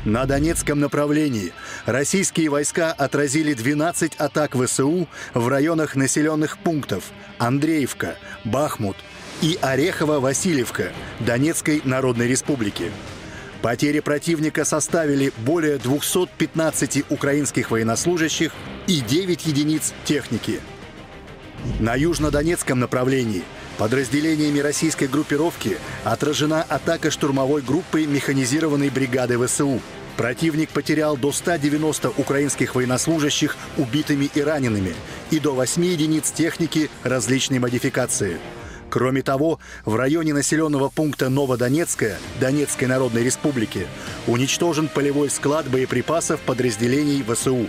На Донецком направлении российские войска отразили 12 атак ВСУ в районах населенных пунктов Андреевка, Бахмут и Орехово-Васильевка Донецкой Народной Республики. Потери противника составили более 215 украинских военнослужащих и 9 единиц техники – на южнодонецком направлении подразделениями российской группировки отражена атака штурмовой группы механизированной бригады ВСУ. Противник потерял до 190 украинских военнослужащих убитыми и ранеными и до 8 единиц техники различной модификации. Кроме того, в районе населенного пункта Новодонецкая Донецкой Народной Республики уничтожен полевой склад боеприпасов подразделений ВСУ.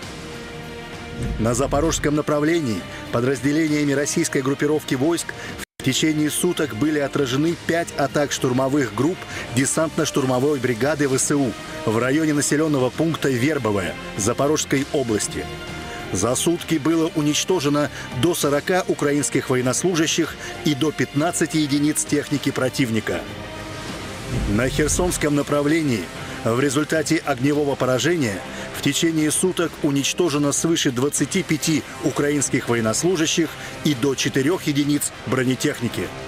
На запорожском направлении подразделениями российской группировки войск в течение суток были отражены пять атак штурмовых групп десантно-штурмовой бригады ВСУ в районе населенного пункта Вербовая Запорожской области. За сутки было уничтожено до 40 украинских военнослужащих и до 15 единиц техники противника. На Херсонском направлении в результате огневого поражения в течение суток уничтожено свыше 25 украинских военнослужащих и до 4 единиц бронетехники –